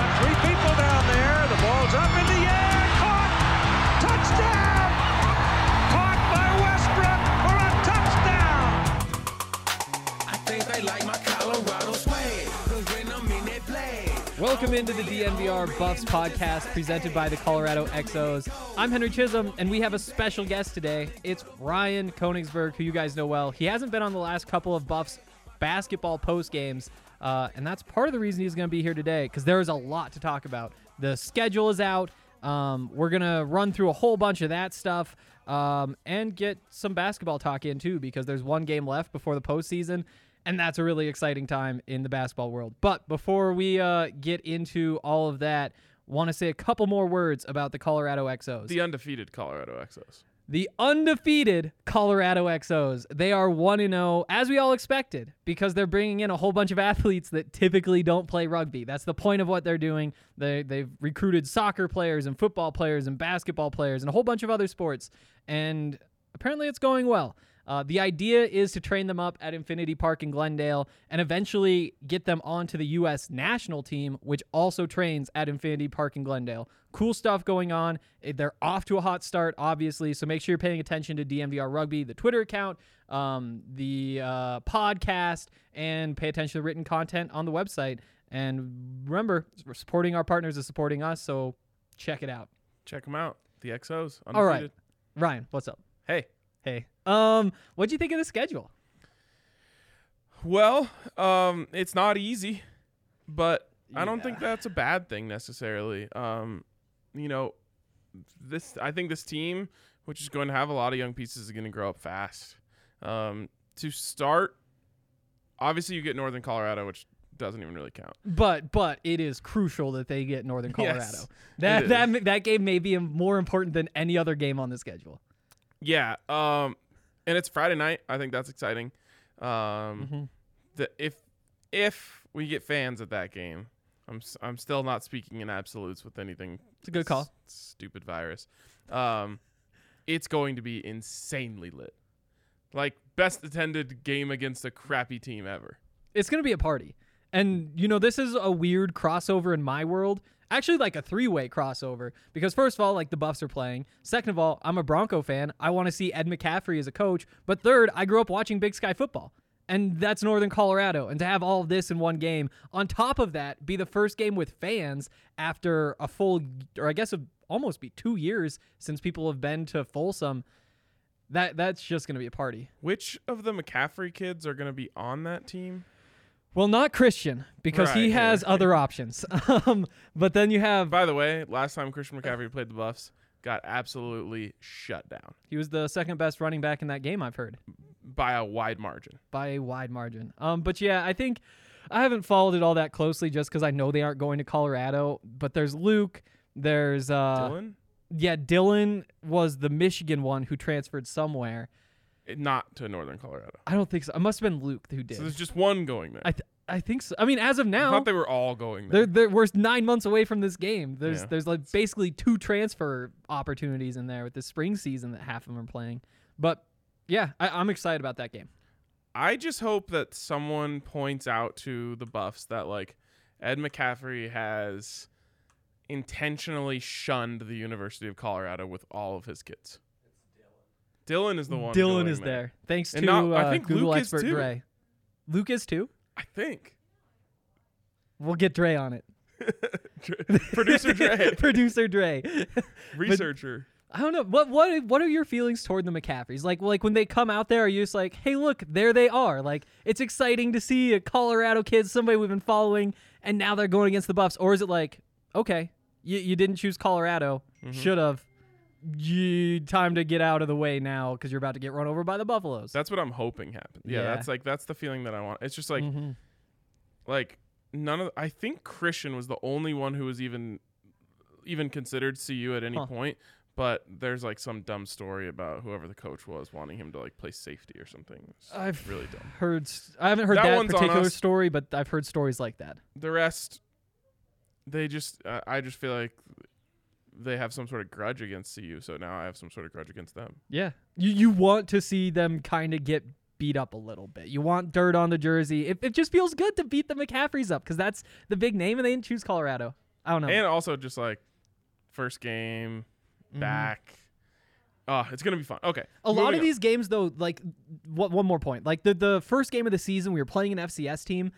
Got three people down there. The ball's up in the air. Caught. Touchdown. Caught by Westbrook for a touchdown. I think they like my Colorado swag. Cause when I'm in that flag. Welcome into the DNVR Buffs podcast presented by the Colorado XOs. I'm Henry Chisholm, and we have a special guest today. It's Ryan Koenigsberg, who you guys know well. He hasn't been on the last couple of Buffs basketball post games, uh, and that's part of the reason he's going to be here today because there is a lot to talk about. The schedule is out. Um, we're going to run through a whole bunch of that stuff um, and get some basketball talk in too because there's one game left before the postseason and that's a really exciting time in the basketball world. But before we uh, get into all of that, want to say a couple more words about the Colorado XOs. The undefeated Colorado XOs. The undefeated Colorado XOs. They are 1 0, as we all expected, because they're bringing in a whole bunch of athletes that typically don't play rugby. That's the point of what they're doing. They, they've recruited soccer players and football players and basketball players and a whole bunch of other sports. And apparently it's going well. Uh, the idea is to train them up at Infinity Park in Glendale and eventually get them onto the U.S. national team, which also trains at Infinity Park in Glendale. Cool stuff going on. Eh, They're off to a hot start, obviously, so make sure you're paying attention to DNVR Rugby, the Twitter account, um, the uh, podcast, and pay attention to the written content on the website. And remember, supporting our partners is supporting us, so check it out. Check them out. The XOs. Undefeated. All right, Ryan, what's up? Hey. Hey, um, what'd you think of the schedule? Well, um, it's not easy, but I don't think that's a bad thing necessarily. Um, you know, this I think this team, which is going to have a lot of young pieces, is going to grow up fast. Um, to start, obviously you get Northern Colorado, which doesn't even really count. But but it is crucial that they get Northern Colorado. Yes, that that that game may be more important than any other game on the schedule. Yeah. Um, and it's Friday night. I think that's exciting. Um, Mm-hmm. the if if we get fans at that game, I'm I'm still not speaking in absolutes with anything. It's a good call. s- stupid virus. Um, it's going to be insanely lit. Like best attended game against a crappy team ever. It's gonna be a party, and you know this is a weird crossover in my world. Actually, like a three-way crossover because first of all, like the Buffs are playing. Second of all, I'm a Bronco fan. I want to see Ed McCaffrey as a coach. But third, I grew up watching Big Sky football. And that's Northern Colorado. And to have all of this in one game, on top of that, be the first game with fans after a full, or I guess almost be two years since people have been to Folsom. That that's just gonna be a party. Which of the McCaffrey kids are going to be on that team? Well, not Christian because he has yeah. other options. um, but then you have By the way, last time Christian McCaffrey played the Buffs, got absolutely shut down he was the second best running back in that game. I've heard by a wide margin. by a wide margin. Um, but yeah, I think I haven't followed it all that closely just because I know they aren't going to Colorado. But there's Luke. There's uh, Dylan, yeah, Dylan was the Michigan one who transferred somewhere. Not to Northern Colorado. I don't think so. It must have been Luke who did. So there's just one going there. I th- I think so. I mean, as of I now, thought they were all going there. They're, they're, we're nine months away from this game. There's Yeah. there's like basically two transfer opportunities in there with the spring season that half of them are playing. But yeah, I, I'm excited about that game. I just hope that someone points out to the Buffs that like Ed McCaffrey has intentionally shunned the University of Colorado with all of his kids. Dylan is the one. Dylan is there. Thanks And to now- I uh, think Google Luke expert too. Dre. Luke is too. I think. We'll get Dre on it. Producer Dre, Producer Dre. researcher. I don't know what what what are your feelings toward the McCaffreys? Like like when they come out there, are you just like, hey, look, there they are. Like it's exciting to see a Colorado kid, somebody we've been following, and now they're going against the Buffs. Or is it like, okay, you you didn't choose Colorado, Mm-hmm. should have. You, time to get out of the way now because you're about to get run over by the Buffaloes. That's what I'm hoping happens. Yeah, Yeah. that's like that's the feeling that I want. It's just like Mhm. like none of I think Christian was the only one who was even even considered CU at any Huh. point. But there's like some dumb story about whoever the coach was wanting him to like play safety or something. It's I've really dumb. heard. s- I haven't heard That that, one's on particular us. story, but I've heard stories like that. The rest, they just uh, I just feel like they have some sort of grudge against CU. So now I have some sort of grudge against them. Yeah, you you want to see them kind of get beat up a little bit. You want dirt on the jersey. It, it just feels good to beat the McCaffreys up because that's the big name, and they didn't choose Colorado. I don't know. And also just like first game Mm-hmm. back. Oh, it's gonna be fun. Okay, A lot of on. these games, though, like what, one more point, like the the first game of the season, we were playing an FCS team.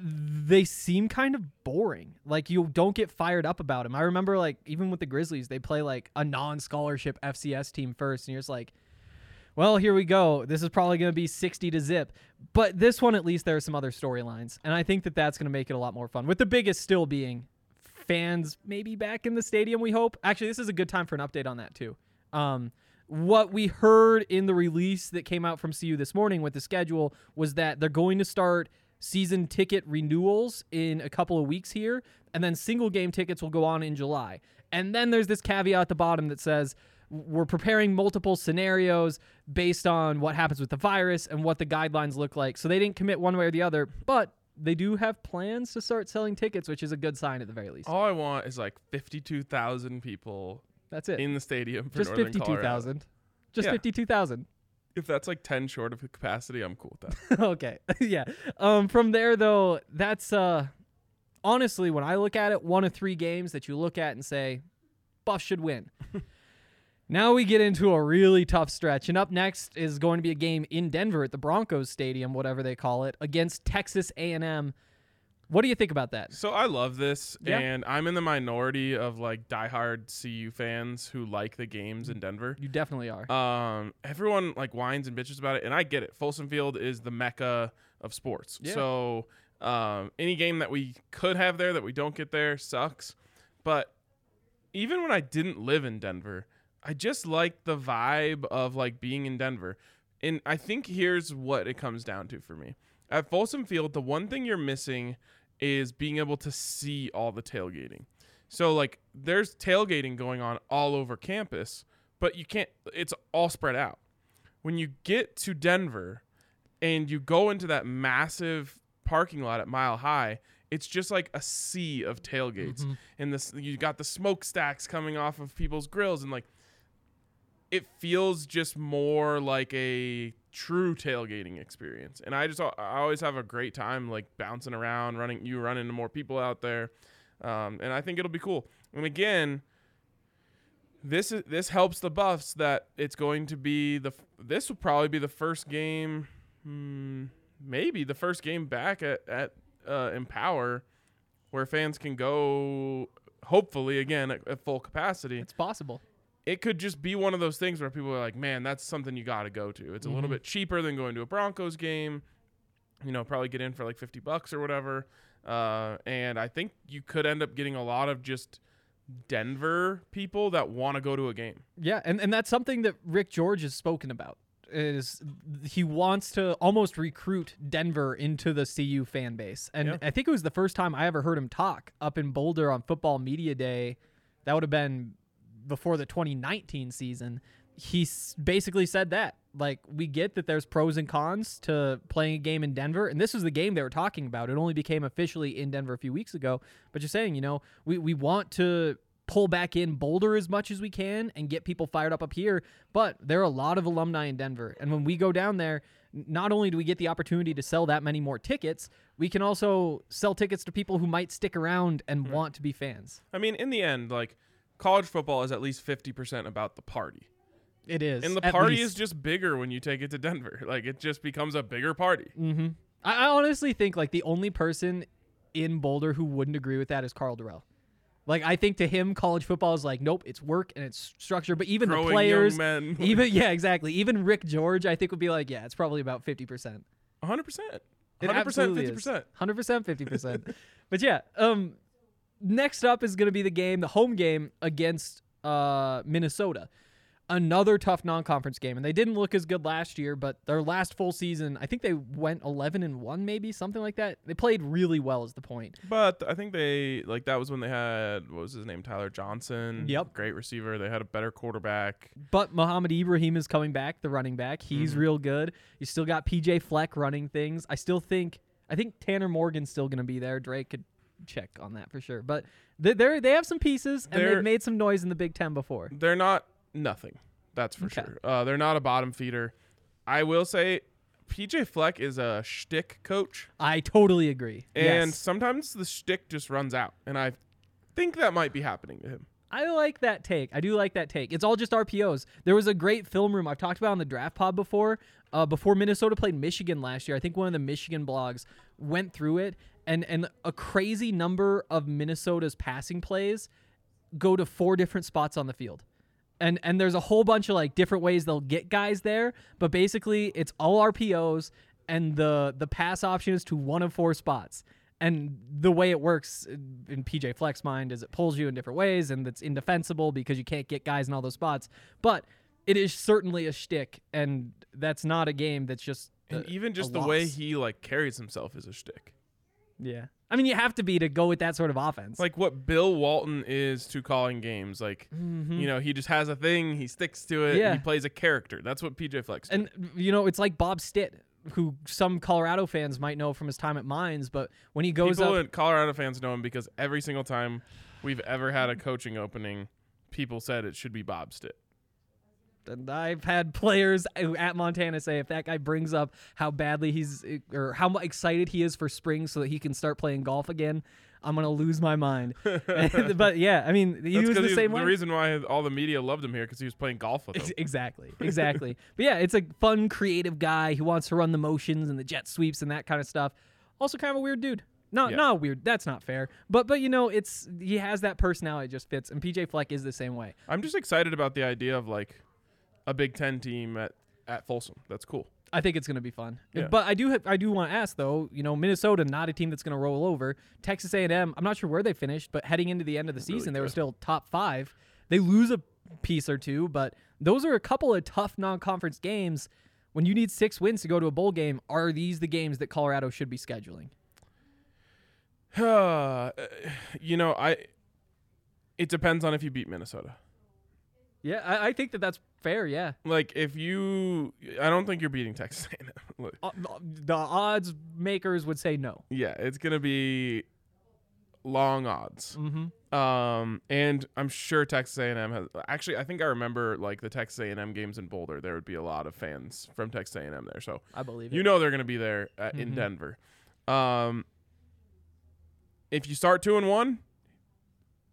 They seem kind of boring. Like you don't get fired up about them. I remember, like even with the Grizzlies, they play like a non-scholarship FCS team first, and you're just like, well, here we go. This is probably going to be 60 to zip. But this one, at least, there are some other storylines, and I think that that's going to make it a lot more fun. With the biggest still being fans maybe back in the stadium. We hope. Actually, this is a good time for an update on that too. Um, what we heard in the release that came out from CU this morning with the schedule was that they're going to start season ticket renewals in a couple of weeks here, and then single game tickets will go on in July. And then there's this caveat at the bottom that says we're preparing multiple scenarios based on what happens with the virus and what the guidelines look like. So they didn't commit one way or the other, but they do have plans to start selling tickets, which is a good sign at the very least. All I want is like fifty-two thousand people That's it. in the stadium for Just Northern fifty-two Colorado. Just Yeah. fifty-two thousand. If that's like ten short of the capacity, I'm cool with that. okay. yeah. Um. From there though, that's uh, honestly when I look at it, one of three games that you look at and say, Buff should win. now we get into a really tough stretch, and up next is going to be a game in Denver at the Broncos Stadium, whatever they call it, against Texas A&M. What do you think about that? so I love this, Yeah. and I'm in the minority of like diehard CU fans who like the games in Denver. You definitely are. Um, everyone like whines and bitches about it, and I get it. Folsom Field is the mecca of sports. Yeah. So um, any game that we could have there that we don't get there sucks. But even when I didn't live in Denver, I just like the vibe of like being in Denver. And I think here's what it comes down to for me. At Folsom Field, the one thing you're missing is being able to see all the tailgating. So like there's tailgating going on all over campus, but you can't it's all spread out. When you get to Denver and you go into that massive parking lot at Mile High, it's just like a sea of tailgates. Mm-hmm. And this you got the smokestacks coming off of people's grills and like it feels just more like a true tailgating experience. And I just I always have a great time like bouncing around, running you run into more people out there. Um, and I think it'll be cool. And again, this is this helps the Buffs that it's going to be the this will probably be the first game, hmm, maybe the first game back at at uh, Empower, where fans can go. Hopefully, again at, at full capacity it's possible. It could just be one of those things where people are like, man, that's something you got to go to. It's a little bit cheaper than going to a Broncos game. You know, probably get in for like 50 bucks or whatever. Uh, and I think you could end up getting a lot of just Denver people that want to go to a game. Yeah, and, and that's something that Rick George has spoken about. Is he wants to almost recruit Denver into the CU fan base. And. I think it was the first time I ever heard him talk up in Boulder on football media day. That would have been before the 2019 season. He basically said that. Like, we get that there's pros and cons to playing a game in Denver. And this was the game they were talking about. It only became officially in Denver a few weeks ago. But you're saying, you know, we, we want to pull back in Boulder as much as we can and get people fired up up here. But there are a lot of alumni in Denver. And when we go down there, not only do we get the opportunity to sell that many more tickets, we can also sell tickets to people who might stick around and hmm. want to be fans. I mean, in the end, like college football is at least 50% about the party. It is. And the party least. is just bigger when you take it to Denver. Like it just becomes a bigger party. I, I honestly think like the only person in Boulder who wouldn't agree with that is Karl Dorrell. Like I think to him, college football is like, nope, it's work and it's structure. But even Growing the players, even yeah, exactly. Even Rick George, I think would be like, yeah, it's probably about fifty percent. 100%. It 100%, 50%. Hundred percent, fifty percent. But yeah, um, next up is going to be the game, the home game against uh, Minnesota. Another tough non-conference game, and they didn't look as good last year. But their last full season, I think they went 11 and one, maybe something like that. They played really well. Is the point? But I think they like that was when they had what was his name Tyler Johnson. Yep. great receiver. They had a better quarterback. But Mohamed Ibrahim is coming back, the running back. He's Mm-hmm. real good. You still got PJ Fleck running things. I still think I think Tanner Morgan's still going to be there. Drake could check on that for sure. But they they they have some pieces and They're- they've made some noise in the Big 10 before. They're not nothing. That's for Okay. sure. Uh, they're not a bottom feeder. I will say, PJ Fleck is a shtick coach, I totally agree. and yes. sometimes the shtick just runs out, and I think that might be happening to him. I like that take. I do like that take. It's all just RPOs. There was a great film room I've talked about on the draft pod before. Uh, before Minnesota played Michigan last year, I think one of the Michigan blogs went through it, and and a crazy number of Minnesota's passing plays go to four different spots on the field. And and there's a whole bunch of like different ways they'll get guys there, but basically it's all RPOs and the the pass option is to one of four spots. And the way it works in PJ Fleck's mind is it pulls you in different ways and it's indefensible because you can't get guys in all those spots. But it is certainly a shtick, and that's not a game that's just And a- even just the way he like carries himself is a shtick. Yeah. I mean, you have to be to go with that sort of offense. Like what Bill Walton is to calling games. Like, you know, he just has a thing, he sticks to it, Mm-hmm. Yeah. he plays a character. That's what PJ Fleck's. And you know, it's like Bob Stitt, who some Colorado fans might know from his time at Mines, but when he goes People up, Colorado fans know him because every single time we've ever had a coaching opening, people said it should be Bob Stitt. And I've had players uh, at Montana say if that guy brings up how badly he's uh, or how excited he is for spring so that he can start playing golf again, I'm gonna lose my mind. but yeah, I mean, he That's was the same the way. reason why all the media loved him here because he was playing golf with them. Exactly, exactly. but yeah, it's a fun, creative guy who wants to run the motions and the jet sweeps and that kind of stuff. Also, kind of a weird dude. Not Yeah. not weird. That's not fair. But but you know, it's he has that personality just fits, and PJ Fleck is the same way. I'm just excited about the idea of like a Big Ten team at at Folsom. That's cool. I think it's going to be fun. Yeah. But I do ha- I do want to ask though, you know, Minnesota not a team that's going to roll over. Texas A&M, I'm not sure where they finished, but heading into the end of the season, they were still top 5. They lose a piece or two, but those are a couple of tough non-conference games. When you need 6 wins to go to a bowl game, are these the games that Colorado should be scheduling? Uh, you know, I. It depends on if you beat Minnesota. Yeah, I, I think that that's fair, yeah. Like if you, I don't think you're beating Texas A&M. Look, Uh, the odds makers would say no. yeah, it's gonna be long odds. Mhm. Um, and I'm sure Texas A&M has. Actually, I think I remember like the Texas A&M games in Boulder. There would be a lot of fans from Texas A&M there. So I believe you it. know they're gonna be there uh, in Denver. Um, if you start two and one,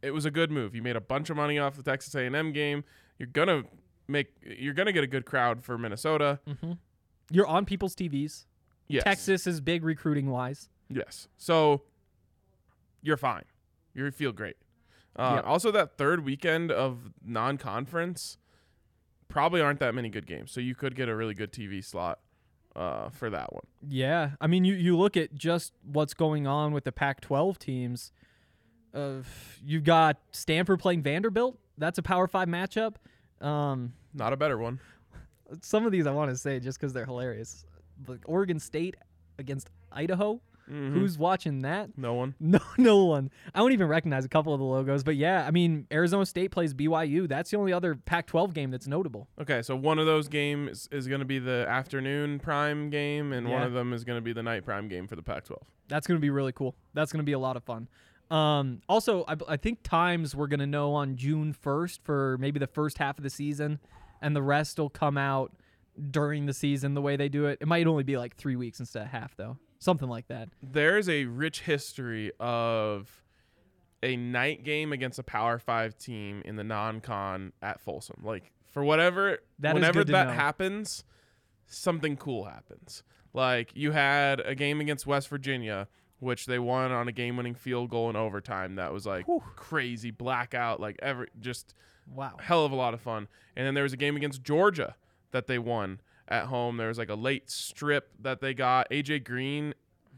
it was a good move. You made a bunch of money off the Texas A&M game. You're gonna make. You're gonna get a good crowd for Minnesota. You're on people's TVs. Yes. Texas is big recruiting wise. Yes. So you're fine. You feel great. Uh, Yep. Also, that third weekend of non-conference probably aren't that many good games, so you could get a really good TV slot uh, for that one. Yeah, I mean, you you look at just what's going on with the Pac-12 teams. Uh, you've got Stanford playing Vanderbilt. That's a Power Five matchup. Um, Not a better one. some of these I want to say just because they're hilarious. Like Oregon State against Idaho. Who's watching that? No one. No, no one. I don't even recognize a couple of the logos, but yeah, I mean, Arizona State plays BYU. That's the only other Pac-12 game that's notable. Okay, so one of those games is going to be the afternoon prime game, and one of them is going to be the night prime game for the Pac-12. That's going to be really cool. That's going to be a lot of fun. Um, also, I, I think times we're going to know on June 1st for maybe the first half of the season, and the rest will come out during the season the way they do it. It might only be like three weeks instead of half, though. Something like that. There's a rich history of a night game against a Power Five team in the non-con at Folsom. Like for whatever, That is whenever that know. happens, something cool happens. Like you had a game against West Virginia, which they won on a game-winning field goal in overtime. That was like crazy blackout, like every just Wow. hell of a lot of fun. And then there was a game against Georgia that they won at home. There was like a late strip that they got. AJ Green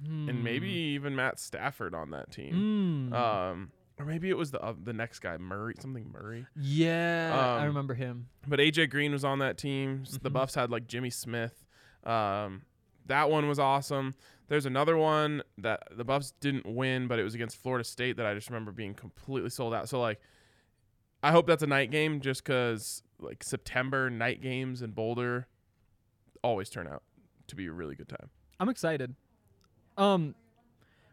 and maybe even Matt Stafford on that team. Hmm. Um, or maybe it was the uh, the next guy Murray, something Murray. Yeah, I Um, remember him. But AJ Green was on that team. S- The. Buffs had like Jimmy Smith. Um, that one was awesome. There's another one that the Buffs didn't win, but it was against Florida State that I just remember being completely sold out. So like, I hope that's a night game, just because like September night games in Boulder always turn out to be a really good time. I'm excited. Um,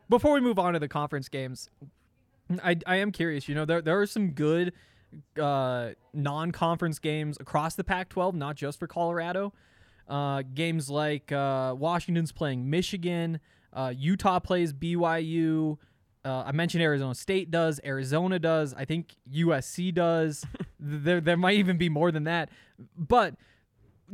before we move on to the conference games, I, I am curious. You know, there there are some good uh, non-conference games across the Pac-12, not just for Colorado. Uh, games like uh, Washington's playing Michigan, uh, Utah plays BYU. Uh, I mentioned Arizona State does, Arizona does. I think USC does. there there might even be more than that, but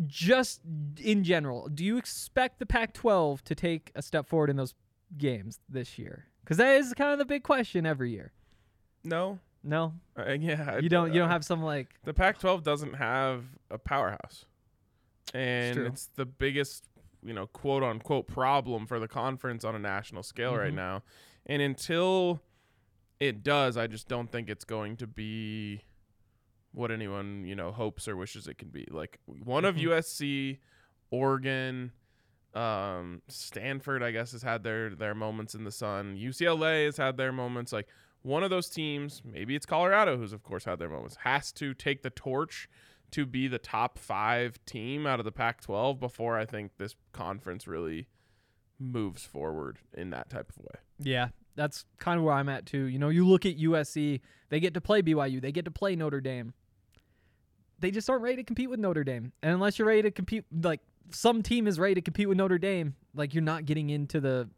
just in general, do you expect the Pac-12 to take a step forward in those games this year? Because that is kind of the big question every year. No, No, uh, yeah, you don't. You don't uh, have some like the Pac-12 doesn't have a powerhouse, and true. it's the biggest, you know, quote unquote problem for the conference on a national scale right Mhm. now. And until it does, I just don't think it's going to be what anyone you know hopes or wishes it can be. Like one of Mhm. USC, Oregon. Um, Stanford, I guess, has had their their moments in the sun. UCLA has had their moments. Like one of those teams, maybe it's Colorado, who's of course had their moments, has to take the torch to be the top five team out of the Pac-12 before I think this conference really moves forward in that type of way. Yeah, that's kind of where I'm at too. You know, you look at USC, they get to play BYU, they get to play Notre Dame. They just aren't ready to compete with Notre Dame. And unless you're ready to compete, like some team is ready to compete with Notre Dame, like you're not getting into the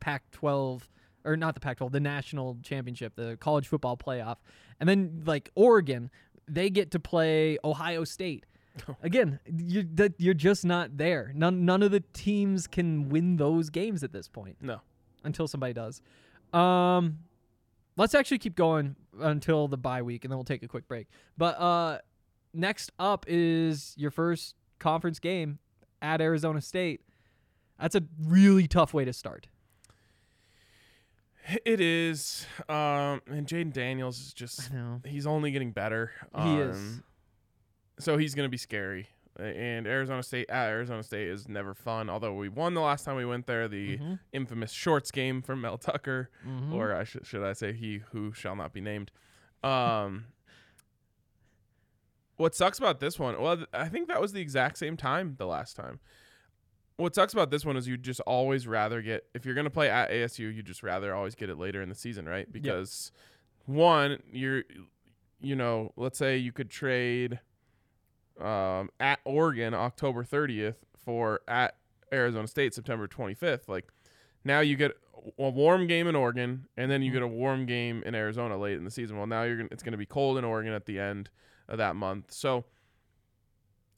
Pac 12, or not the Pac 12, the national championship, the college football playoff. And then, like Oregon, they get to play Ohio State. Again, you, that you're just not there. None, none of the teams can win those games at this point No. until somebody does. Um, let's actually keep going until the bye week, and then we'll take a quick break. But uh, next up is your first conference game at Arizona State. That's a really tough way to start. It is. Um, and Jayden Daniels is just know. he's only getting better. He is. Um, So he's gonna be scary. Uh, And Arizona State at Arizona State is never fun. Although we won the last time we went there, the Mhm. infamous shorts game from Mel Tucker, Mhm. or I should should I say he who shall not be named. Um, what sucks about this one? Well, th- I think that was the exact same time the last time. What sucks about this one is you just always rather get if you're gonna play at ASU, you just rather always get it later in the season, right? Because one, you're, you know, let's say you could trade um, at Oregon October 30th for at Arizona State September 25th. Like now you get a warm game in Oregon and then you get a warm game in Arizona late in the season. Well, now you're gonna, it's going to be cold in Oregon at the end of that month. So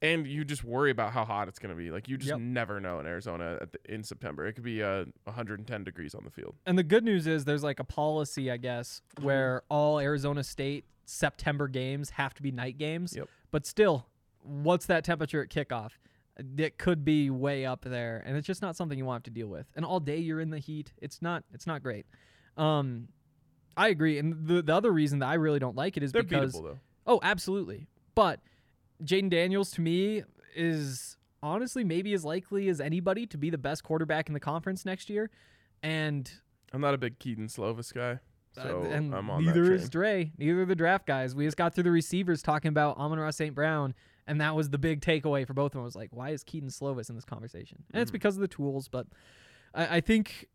and you just worry about how hot it's going to be. Like you just Yep. never know in Arizona at the, in September. It could be uh, 110 degrees on the field. And the good news is there's like a policy, I guess, Mm-hmm. where all Arizona State September games have to be night games. Yep. But still, what's that temperature at kickoff? It could be way up there, and it's just not something you want to deal with. And all day you're in the heat. It's not. It's not great. Um, I agree. And the the other reason that I really don't like it is They're because. Oh, absolutely. But Jayden Daniels to me is honestly maybe as likely as anybody to be the best quarterback in the conference next year. And I'm not a big Kedon Slovis guy, uh, so and I'm on neither is. Dre. Neither are the draft guys. We just got through the receivers talking about Amon-Ra St. Brown, and that was the big takeaway for both of them. Was like, why is Kedon Slovis in this conversation? And it's Mhm. because of the tools, but I, I think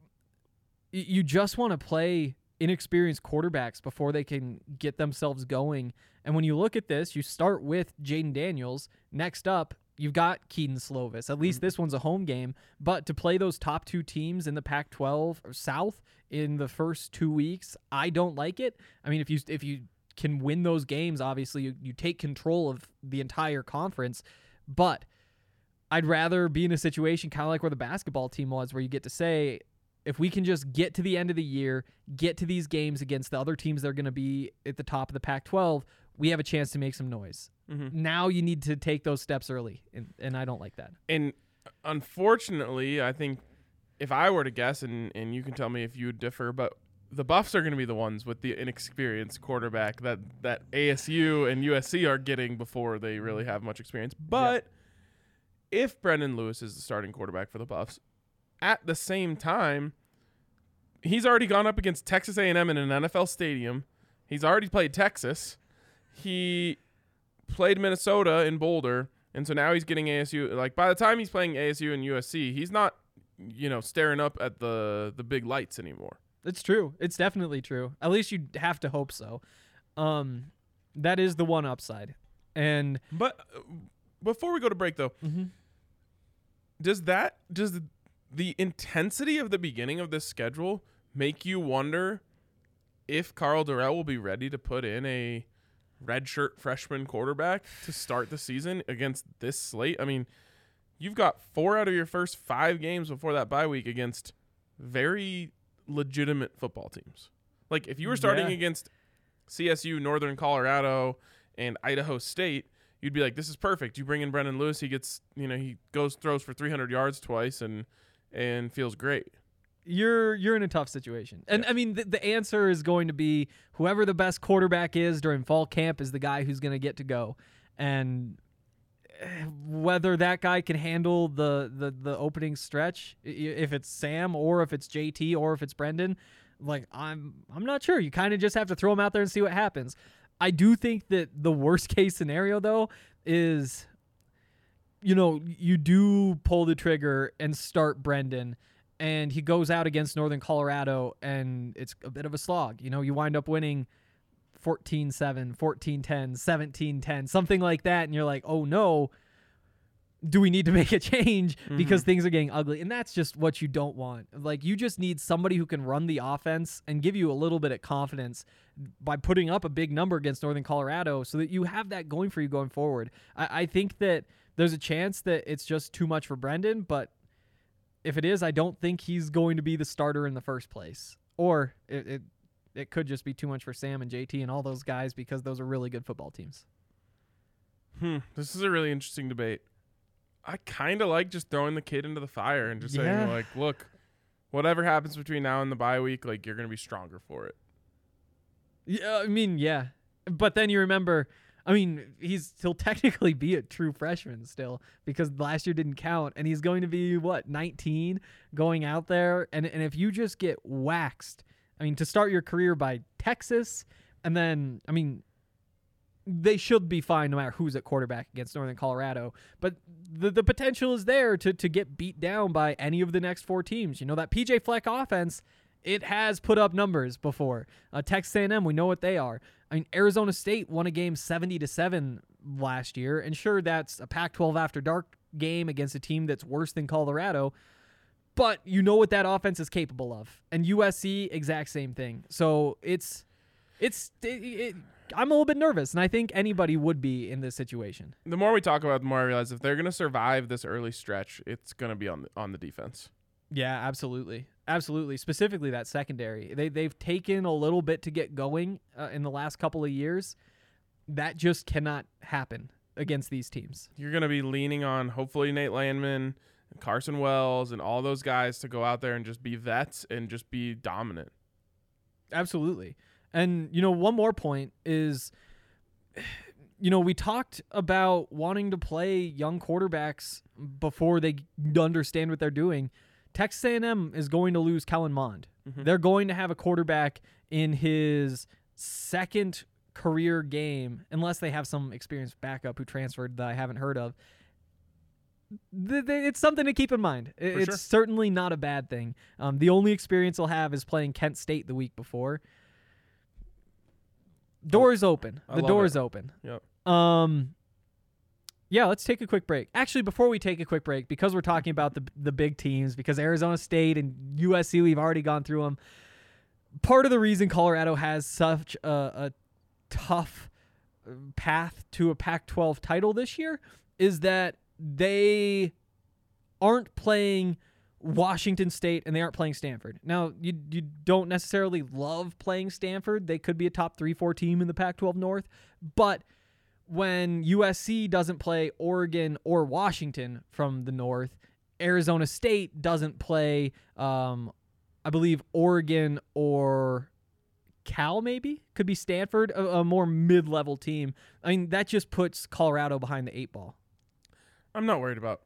you just want to play inexperienced quarterbacks before they can get themselves going. And when you look at this, you start with Jayden Daniels. Next up, you've got Kedon Slovis. At least mm-hmm. this one's a home game. But to play those top two teams in the Pac-12 or South in the first two weeks, I don't like it. I mean, if you if you can win those games, obviously you, you take control of the entire conference. But I'd rather be in a situation kind of like where the basketball team was, where you get to say, if we can just get to the end of the year, get to these games against the other teams that are going to be at the top of the Pac 12, we have a chance to make some noise. Mhm. Now you need to take those steps early, and, and I don't like that. And unfortunately, I think if I were to guess, and, and you can tell me if you would differ, but the Buffs are going to be the ones with the inexperienced quarterback that that ASU and USC are getting before they really have much experience. But if Brendan Lewis is the starting quarterback for the Buffs, at the same time, he's already gone up against Texas A&M in an NFL stadium. He's already played Texas. He played Minnesota in Boulder, and so now he's getting ASU. Like by the time he's playing ASU and USC, he's not, you know, staring up at the the big lights anymore. It's true. It's definitely true. At least you have to hope so. Um, that is the one upside. And But uh, before we go to break, though, mm-hmm. does that does the, intensity of the beginning of this schedule make you wonder if Karl Dorrell will be ready to put in a redshirt freshman quarterback to start the season against this slate? I mean, you've got four out of your first five games before that bye week against very legitimate football teams. Like if you were starting Yeah. against CSU, Northern Colorado, and Idaho State, you'd be like, "This is perfect." You bring in Brendon Lewis, he gets, you know, he goes throws for 300 yards twice and and feels great. you're you're in a tough situation. And I mean, the, the answer is going to be whoever the best quarterback is during fall camp is the guy who's going to get to go, and eh, whether that guy can handle the the the opening stretch, if it's Sam or if it's JT or if it's Brendon, like I'm I'm not sure. You kind of just have to throw him out there and see what happens. I do think that the worst case scenario though is you know, you do pull the trigger and start Brendon, and he goes out against Northern Colorado, and it's a bit of a slog. You know, you wind up winning 14 7, 14 10, 17 10, something like that, and you're like, oh no, do we need to make a change mm-hmm. because things are getting ugly? And that's just what you don't want. Like, you just need somebody who can run the offense and give you a little bit of confidence by putting up a big number against Northern Colorado so that you have that going for you going forward. I, I think that there's a chance that it's just too much for Brendon, but if it is, I don't think he's going to be the starter in the first place. Or it, it it could just be too much for Sam and JT and all those guys because those are really good football teams. Hmm, this is a really interesting debate. I kind of like just throwing the kid into the fire and just saying Yeah. like, look, whatever happens between now and the bye week, like you're gonna be stronger for it. Yeah, I mean, yeah. But then you remember, I mean, he's he'll technically be a true freshman still because last year didn't count, and he's going to be what 19 going out there, and and if you just get waxed, I mean, to start your career by Texas, and then I mean. They should be fine no matter who's at quarterback against Northern Colorado, but the the potential is there to to get beat down by any of the next four teams. You know that PJ Fleck offense it has put up numbers before. Uh, Texas A&M, we know what they are. I mean, Arizona State won a game 70 to 7 last year, and sure that's a Pac-12 after dark game against a team that's worse than Colorado, but you know what that offense is capable of. And USC exact same thing. So, it's it's it, it, I'm a little bit nervous, and I think anybody would be in this situation. The more we talk about, it, the more I realize if they're gonna survive this early stretch, it's gonna be on the, on the defense. Yeah, absolutely. Absolutely. Specifically that secondary. They they've taken a little bit to get going uh, in the last couple of years. That just cannot happen against these teams. You're gonna be leaning on hopefully Nate Landman, and Carson Wells, and all those guys to go out there and just be vets and just be dominant. Absolutely. And you know, one more point is you know, we talked about wanting to play young quarterbacks before they understand what they're doing. Texas A&M is going to lose Kellen Mond. They're going to have a quarterback in his second career game, unless they have some experienced backup who transferred that I haven't heard of. Th- th- It's something to keep in mind. I- For It's sure. certainly not a bad thing. Um, the only experience he'll have is playing Kent State the week before. Doors open. I The door's it. open. Yep. Um, yeah, let's take a quick break. Actually, before we take a quick break, because we're talking about the the big teams, because Arizona State and USC, we've already gone through them. Part of the reason Colorado has such a, a tough uh, path to a Pac-12 title this year is that they aren't playing Washington State and they aren't playing Stanford. Now, you you don't necessarily love playing Stanford. They could be a top 3-4 team in the Pac-12 North, but when USC doesn't play Oregon or Washington from the north, Arizona State doesn't play um, I believe Oregon or Cal maybe could be Stanford, a, a more mid-level team. I mean, that just puts Colorado behind the eight ball. I'm not worried about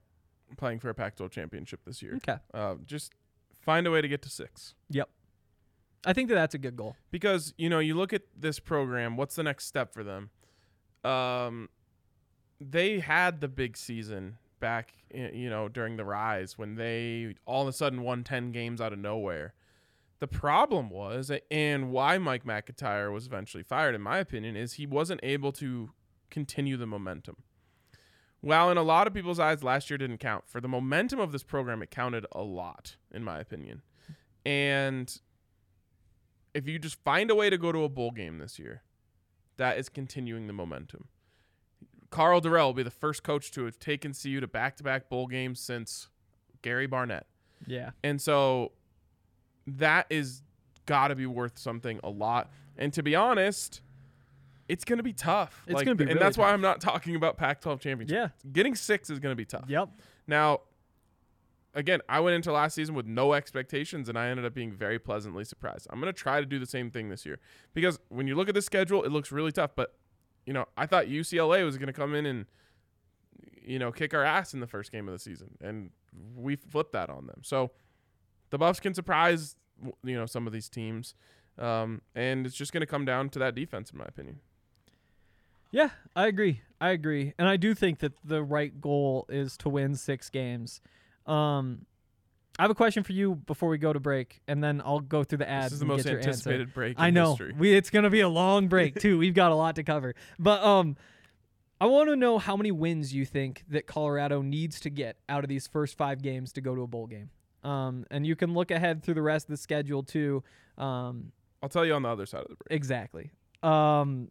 playing for a Pac-12 championship this year. Okay. Uh, just find a way to get to six. Yep. I think that that's a good goal. because you know you look at this program what's the next step for them um they had the big season back you know during the rise when they all of a sudden won 10 games out of nowhere. The problem was and why Mike MacIntyre was eventually fired in my opinion is he wasn't able to continue the momentum. While in a lot of people's eyes last year didn't count for the momentum of this program it counted a lot in my opinion. And if you just find a way to go to a bowl game this year, that is continuing the momentum. Karl Dorrell will be the first coach to have taken CU to back-to-back bowl games since Gary Barnett, Yeah. and so that is got to be worth something a lot. And to be honest, it's going to be tough. It's Like, gonna be and really that's why. I'm not talking about Pac-12 championship. Yeah. getting six is going to be tough. Yep. Now, again, I went into last season with no expectations, and I ended up being very pleasantly surprised. I'm going to try to do the same thing this year because when you look at the schedule, it looks really tough. But you know, I thought UCLA was going to come in and you know kick our ass in the first game of the season, and we flipped that on them. So the Buffs can surprise you know some of these teams, um, and it's just going to come down to that defense, in my opinion. Yeah, I agree. I agree. And I do think that the right goal is to win six games. Um, I have a question for you before we go to break, and then I'll go through the ads. This is the most your answer. anticipated break. I know history. we. It's gonna be a long break too. We've got a lot to cover, but um, I want to know how many wins you think that Colorado needs to get out of these first five games to go to a bowl game. Um, and you can look ahead through the rest of the schedule too. Um, I'll tell you on the other side of the break. Exactly. Um,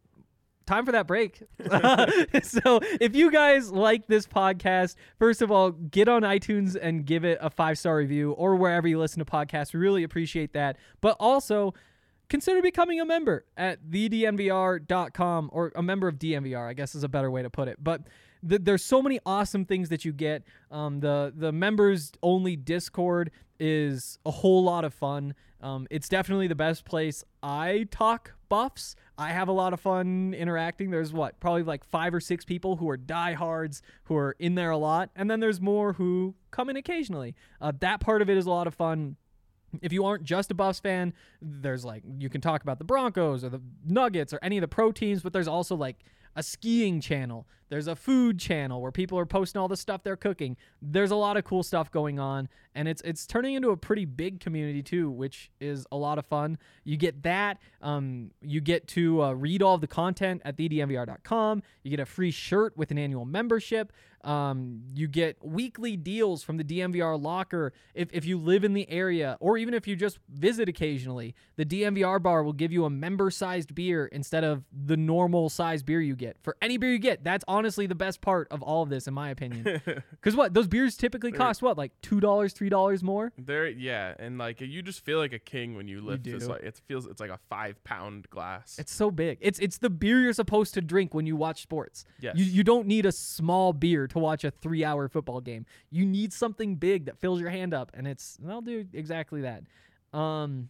time for that break. so, if you guys like this podcast, first of all, get on iTunes and give it a five star review or wherever you listen to podcasts. We really appreciate that. But also, consider becoming a member at thednvr.com or a member of DNVR, I guess is a better way to put it. But th- there's so many awesome things that you get. Um, the the members only Discord is a whole lot of fun. Um, it's definitely the best place I talk buffs. I have a lot of fun interacting. There's what probably like five or six people who are diehards who are in there a lot, and then there's more who come in occasionally. Uh, that part of it is a lot of fun if you aren't just a Buffs fan, there's like you can talk about the Broncos or the Nuggets or any of the pro teams, but there's also like a skiing channel. There's a food channel where people are posting all the stuff they're cooking. There's a lot of cool stuff going on, and it's it's turning into a pretty big community too, which is a lot of fun. You get that. Um, you get to uh, read all of the content at thednvr.com. You get a free shirt with an annual membership. Um, you get weekly deals from the DNVR locker if, if you live in the area, or even if you just visit occasionally. The DNVR bar will give you a member sized beer instead of the normal size beer you get. For any beer you get, that's honestly the best part of all of this, in my opinion. Because what? Those beers typically cost what? Like $2, $3 more? There, yeah, and like you just feel like a king when you lift this. do. Like it feels, it's like a five pound glass. It's so big. It's it's the beer you're supposed to drink when you watch sports. Yes. You you don't need a small beer to watch a three hour football game. You need something big that fills your hand up, and it's and I'll do exactly that. Um,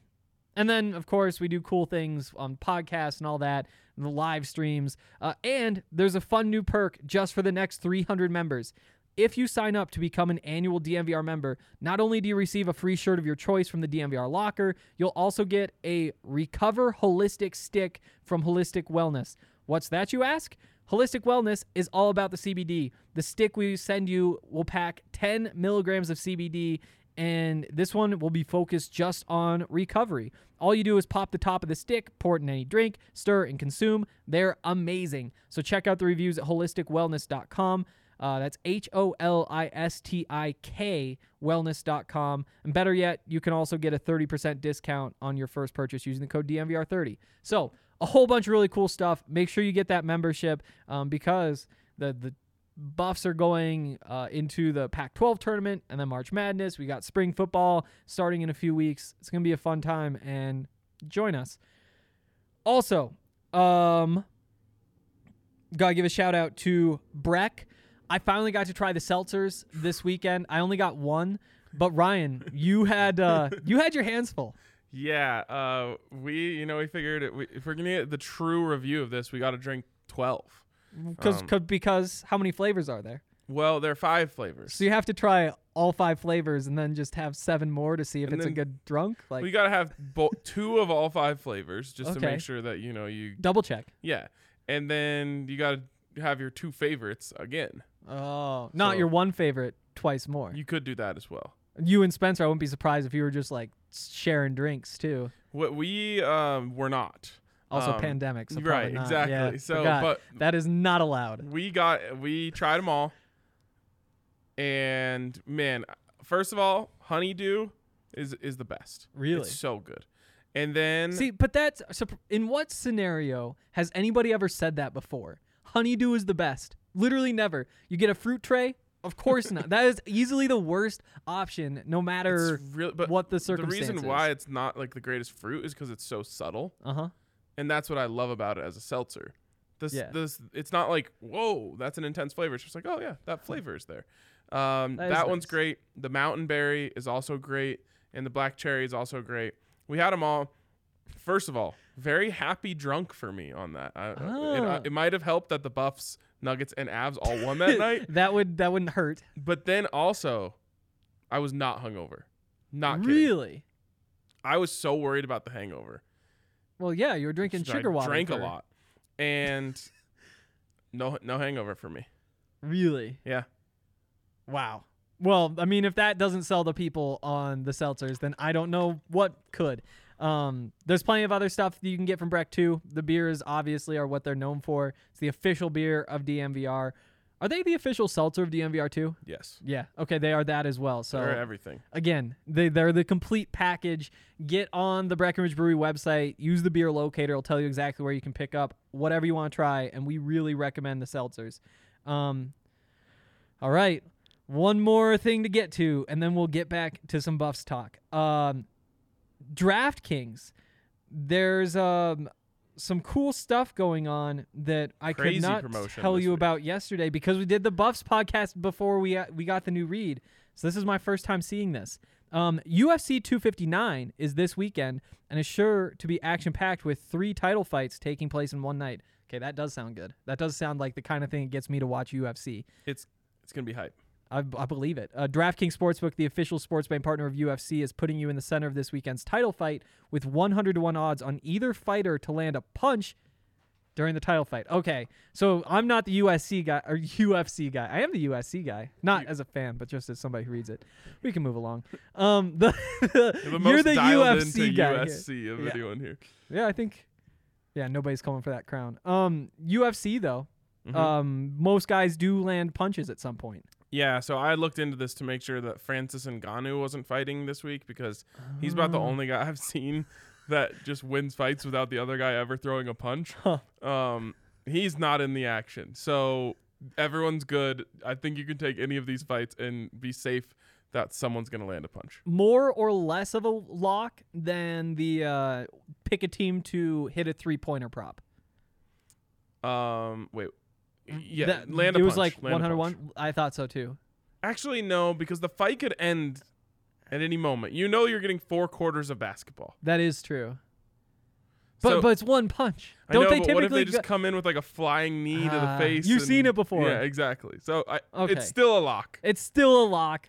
and then of course we do cool things on podcasts and all that, and the live streams. Uh, and there's a fun new perk just for the next 300 members. If you sign up to become an annual DNVR member, not only do you receive a free shirt of your choice from the DNVR locker, you'll also get a Recover Holistik Stick from Holistik Wellness. What's that, you ask? Holistik Wellness is all about the CBD. The stick we send you will pack 10 milligrams of CBD, and this one will be focused just on recovery. All you do is pop the top of the stick, pour it in any drink, stir and consume. They're amazing. So check out the reviews at holistikwellness.com. Uh, that's H O L I S T I K wellness.com. And better yet, you can also get a 30% discount on your first purchase using the code DNVR30. So, a whole bunch of really cool stuff. Make sure you get that membership um, because the, the Buffs are going uh, into the Pac 12 tournament and then March Madness. We got spring football starting in a few weeks. It's going to be a fun time and join us. Also, um, gotta give a shout out to Breck. I finally got to try the seltzers this weekend. I only got one, But Ryan, you had uh, you had your hands full. Yeah, uh, we you know we figured it, we, if we're gonna get the true review of this, we got to drink twelve. Cause, Um, 'cause- because how many flavors are there? Well, there are five flavors. So you have to try all five flavors and then just have seven more to see if And it's a good drunk. Like we gotta have bo- two of all five flavors just to make sure that you know you double check. yeah, and then you gotta have your two favorites again. Oh, not So- your one favorite twice more. You could do that as well. You and Spencer, I wouldn't be surprised if you were just like sharing drinks too. What we um were not. Also, Um, pandemic. So right, not. exactly. Yeah, So, forgot. but- that is not allowed. We got we tried them all, and man, first of all, honeydew is is the best. Really? it's so good. And then See, but that's so. In what scenario has anybody ever said that before? Honeydew is the best. Literally never. You get a fruit tray. Of course not. That is easily the worst option, no matter real, but what the circumstances. the reason why it's not like the greatest fruit is because it's so subtle, Uh huh. And that's what I love about it as a seltzer. This Yeah. this it's not like whoa, that's an intense flavor. It's just like oh yeah, that flavor is there. Um, That that is one's nice. great. The mountain berry is also great, and the black cherry is also great. We had them all. First of all, very happy drunk for me on that. I, it, Ah. uh, it might have helped that the Buffs, Nuggets, and Avs all won that night, that would that wouldn't hurt. but then also, I was not hungover. Not kidding. really. I was so worried about the hangover. Well, yeah, you were drinking So sugar I water. Drank a for- lot, and no no hangover for me. Really? Yeah. Wow. Well, I mean, if that doesn't sell the people on the seltzers, then I don't know what could. Um, there's plenty of other stuff that you can get from Breck too. The beers obviously are what they're known for. It's the official beer of DNVR. Are they the official seltzer of DNVR too? Yes. Yeah. Okay, they are that as well. So They're everything. again, they they're the complete package. Get on the Breckenridge Brewery website. Use the beer locator. It'll tell you exactly where you can pick up whatever you want to try, and we really recommend the seltzers. Um, all right, one more thing to get to, and then we'll get back to some Buffs talk. Um, DraftKings. There's um some cool stuff going on that I Crazy could not tell you week. about yesterday because we did the Buffs podcast before we we got the new read. So this is my first time seeing this. Um, UFC 259 is this weekend and is sure to be action packed with three title fights taking place in one night. Okay, that does sound good. That does sound like the kind of thing that gets me to watch UFC. It's it's gonna be hype. I, I believe it. Uh, DraftKings Sportsbook, the official sports betting partner of UFC, is putting you in the center of this weekend's title fight with 100 to 1 odds on either fighter to land a punch during the title fight. Okay, so I'm not the USC guy or UFC guy. I am the USC guy, not as a fan, but just as somebody who reads it. We can move along. Um, the, You're the you're the UFC guy. here. Of Yeah. anyone here. Yeah, I think. Yeah, nobody's coming for that crown. Um, UFC though, Mhm. um, most guys do land punches at some point. Yeah, so I looked into this to make sure that Francis Ngannou wasn't fighting this week because he's about the Oh. only guy I've seen that just wins fights without the other guy ever throwing a punch. Huh. Um, he's not in the action, so everyone's good. I think you can take any of these fights and be safe that someone's gonna land a punch. more or less of a lock than the uh, pick a team to hit a three pointer prop. Um, wait, yeah, That- land a it was punch, like land punch. 101. I thought so too. Actually, no, because the fight could end at any moment. You know, you're getting four quarters of basketball. That is true. But So- but it's one punch. Don't know, they but what if typically they just go- come in with like a flying knee to the Ah, face? you've seen it before. Yeah, exactly. So I, Okay. it's still a lock. It's still a lock.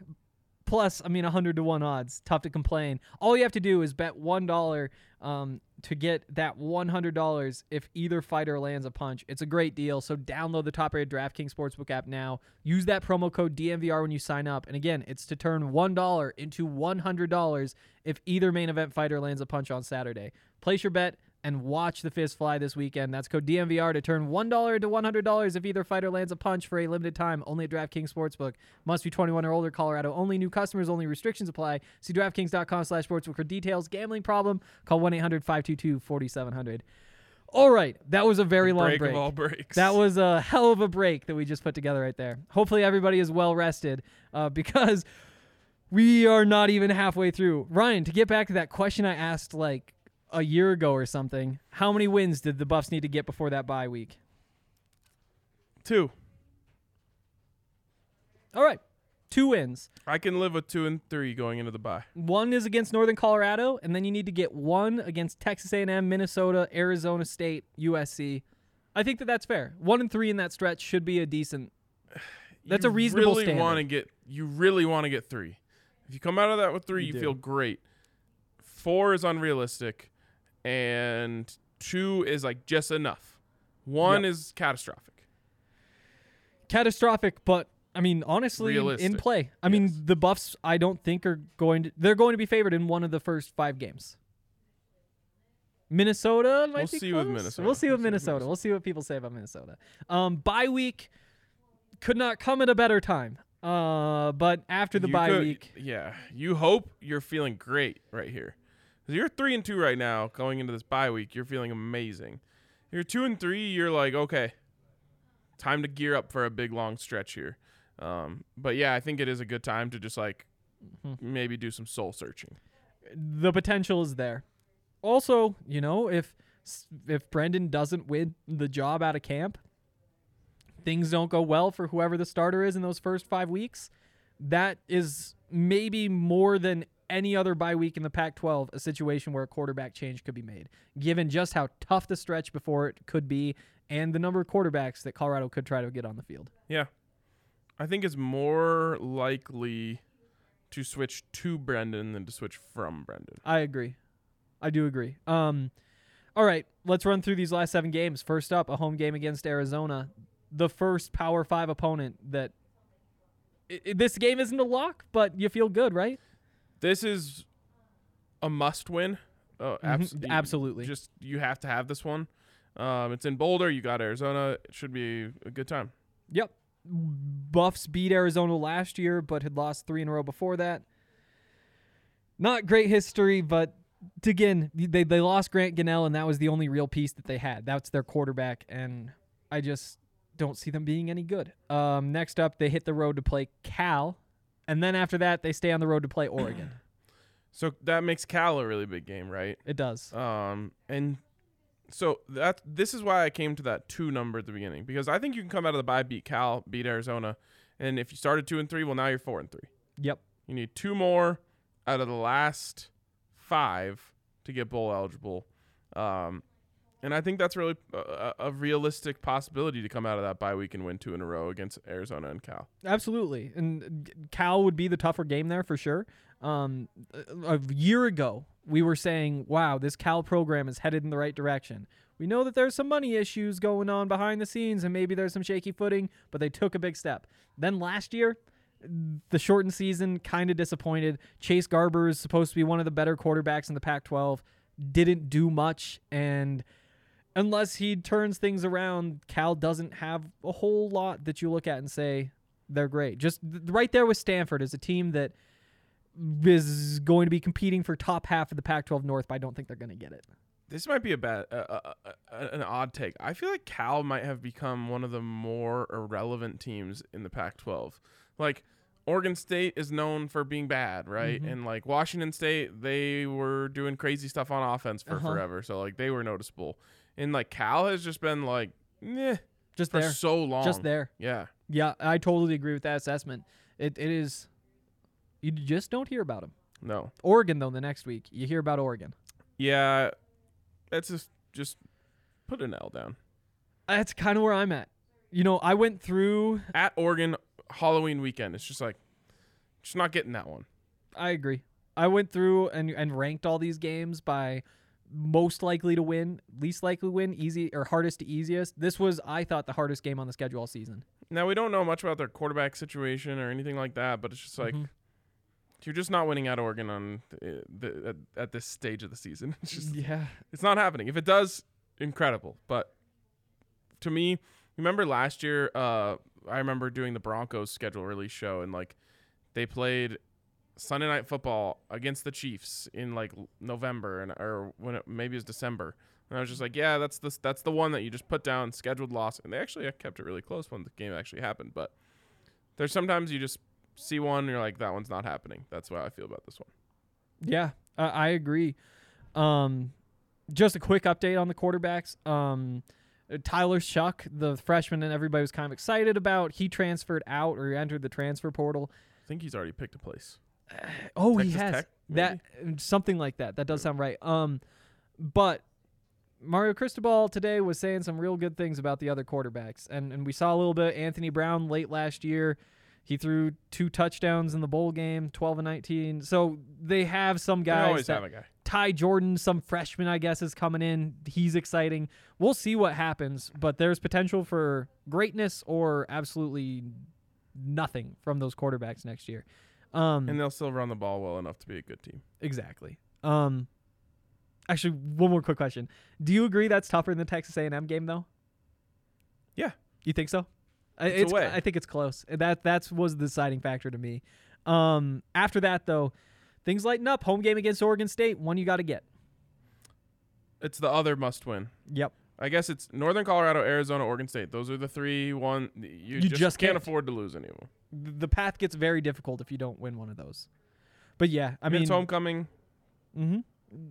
Plus, I mean, 100 to 1 odds. Tough to complain. All you have to do is bet $1 um, to get that $100 if either fighter lands a punch. It's a great deal. So download the top rated DraftKings Sportsbook app now. Use that promo code DNVR when you sign up. And again, it's to turn $1 into $100 if either main event fighter lands a punch on Saturday. Place your bet and watch the fist fly this weekend. That's code DNVR to turn $1 into $100 if either fighter lands a punch for a limited time only at DraftKings Sportsbook. Must be 21 or older, Colorado only. New customers only. Restrictions apply. See DraftKings.com slash sportsbook for details. Gambling problem? Call 1-800-522-4700. All right. That was a very long break, break. of all breaks. That was a hell of a break that we just put together right there. Hopefully everybody is well rested uh, because we are not even halfway through. Ryan, to get back to that question I asked like a year ago or something, how many wins did the Buffs need to get before that bye week? two. All right. two wins. I can live with two and three going into the bye. One is against Northern Colorado, and then you need to get one against Texas A&M, Minnesota, Arizona State, USC. I think that that's fair. One and three in that stretch should be a decent. That's a You reasonable really standard. want to get you really want to get three. If you come out of that with three, You you, feel great. Four is unrealistic, and two is like just enough. One Yep. is catastrophic. catastrophic, but I mean, honestly, in play. I mean, the Buffs, I don't think are going to. They're going to be favored in one of the first five games. Minnesota might We'll be see with. Minnesota. We'll see with Minnesota. Minnesota. We'll see what people say about Minnesota. Um, bye week could not come at a better time. Uh, but after the You bye could- week, yeah. You hope you're feeling great right here. You're three and two right now, going into this bye week. You're feeling amazing. You're two and three. You're like, okay, time to gear up for a big long stretch here. Um, but yeah, I think it is a good time to just like Mm-hmm. maybe do some soul searching. the potential is there. Also, you know, if if Brendon doesn't win the job out of camp, things don't go well for whoever the starter is in those first five weeks. That is maybe more than any other bye week in the Pac-12 a situation where a quarterback change could be made, given just how tough the stretch before it could be and the number of quarterbacks that Colorado could try to get on the field. Yeah. I think it's more likely to switch to Brendon than to switch from Brendon. I agree. I do agree. Um, all right, let's run through these last seven games. First up, a home game against Arizona, the first Power Five opponent that. i i- this game isn't a lock, but you feel good, right? This is a must win. Uh, abs- Mhm, you- absolutely. Just you have to have this one. Um, it's in Boulder. You got Arizona. It should be a good time. Yep. Buffs beat Arizona last year, but had lost three in a row before that. Not great history, but again, they they lost Grant Gunnell, and that was the only real piece that they had. That's their quarterback, and I just don't see them being any good. Um, next up, they hit the road to play Cal, and then after that, they stay on the road to play Oregon. So that makes Cal a really big game, right? it does. Um, and so that this is why I came to that two number at the beginning because I think you can come out of the bye, beat Cal, beat Arizona, and if you started two and three, well now you're four and three. Yep. You need two more out of the last five to get bowl eligible. Um, and I think that's really a, a a realistic possibility to come out of that bye week and win two in a row against Arizona and Cal. Absolutely. And Cal would be the tougher game there for sure. Um, a a year ago, we were saying, wow, this Cal program is headed in the right direction. We know that there's some money issues going on behind the scenes and maybe there's some shaky footing, but they took a big step. Then last year, the shortened season kind of disappointed. Chase Garber is supposed to be one of the better quarterbacks in the Pac 12, didn't do much. And unless he turns things around, Cal doesn't have a whole lot that you look at and say they're great. Just th- right there with Stanford is a team that is going to be competing for top half of the Pac-12 North, but I don't think they're going to get it. This might be a bad, uh, uh, uh, an odd take. I feel like Cal might have become one of the more irrelevant teams in the Pac-12. Like Oregon State is known for being bad, right? Mm-hmm. And like Washington State, they were doing crazy stuff on offense for Uh-huh. forever, so like they were noticeable. And like Cal has just been like, meh, Just for there. so long. Just there. Yeah. Yeah, I totally agree with that assessment. It it is you just don't hear about them. No. Oregon though the next week, you hear about Oregon. Yeah. That's just just put an L down. That's kind of where I'm at. You know, I went through At Oregon Halloween weekend, it's just like just not getting that one. I agree. I went through and and ranked all these games by most likely to win, least likely to win, easy or hardest to easiest. This was I thought the hardest game on the schedule all season. Now we don't know much about their quarterback situation or anything like that, but it's just like Mhm. you're just not winning at Oregon on the, the, at, at this stage of the season. It's just Yeah. it's not happening. If it does, incredible. But to me, remember last year? Uh, I remember doing the Broncos schedule release show, and like they played Sunday night football against the Chiefs in like November and or when it, maybe it was December. And I was just like, yeah, that's the that's the one that you just put down scheduled loss, and they actually kept it really close when the game actually happened. But there's sometimes you just see one, and you're like, that one's not happening. That's why I feel about this one. Yeah, I, I agree. Um, just a quick update on the quarterbacks. Um, Tyler Shough, the freshman, and everybody was kind of excited about. He transferred out or entered the transfer portal. I think he's already picked a place. Oh, he has Tech, that something like that. That does sound right. Um, but Mario Cristobal today was saying some real good things about the other quarterbacks, and and we saw a little bit Anthony Brown late last year. He threw two touchdowns in the bowl game, 12 and 19. So they have some They guys. always that- have a guy. Ty Jordan, some freshman, I guess, is coming in. He's exciting. We'll see what happens, but there's potential for greatness or absolutely nothing from those quarterbacks next year. Um, And they'll still run the ball well enough to be a good team. exactly. Um, actually, one more quick question: Do you agree that's tougher than the Texas A&M game, though? Yeah. You think so? I- It's It's, away. I think it's close. That that's was the deciding factor to me. Um, after that, though, things lighten up. Home game against Oregon State, one you got to get. It's the other must win. Yep. I guess it's Northern Colorado, Arizona, Oregon State. Those are the three. One you, You just, just can't can't. afford to lose any of them. the path gets very difficult if you don't win one of those. But yeah, I mean, it's homecoming. mhm.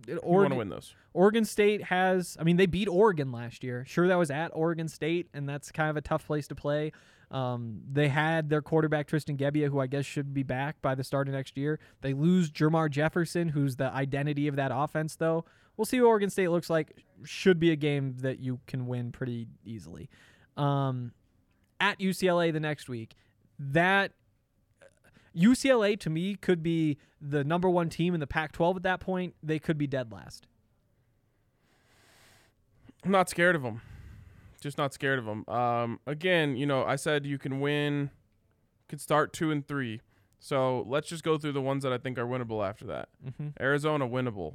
You want to win those. Oregon State has. I mean, they beat Oregon last year. Sure, that was at Oregon State, and that's kind of a tough place to play. Um, they had their quarterback Tristan Gebbia, who I guess should be back by the start of next year. They lose Jermar Jefferson, who's the identity of that offense. Though we'll see what Oregon State looks like. Should be a game that you can win pretty easily. Um, at UCLA the next week, that UCLA to me could be the number one team in the Pac-12 at that point. They could be dead last. I'm not scared of them. Just not scared of them. Um, again, you know, I said you can win, could start two and three. So let's just go through the ones that I think are winnable after that. Mhm. Arizona winnable,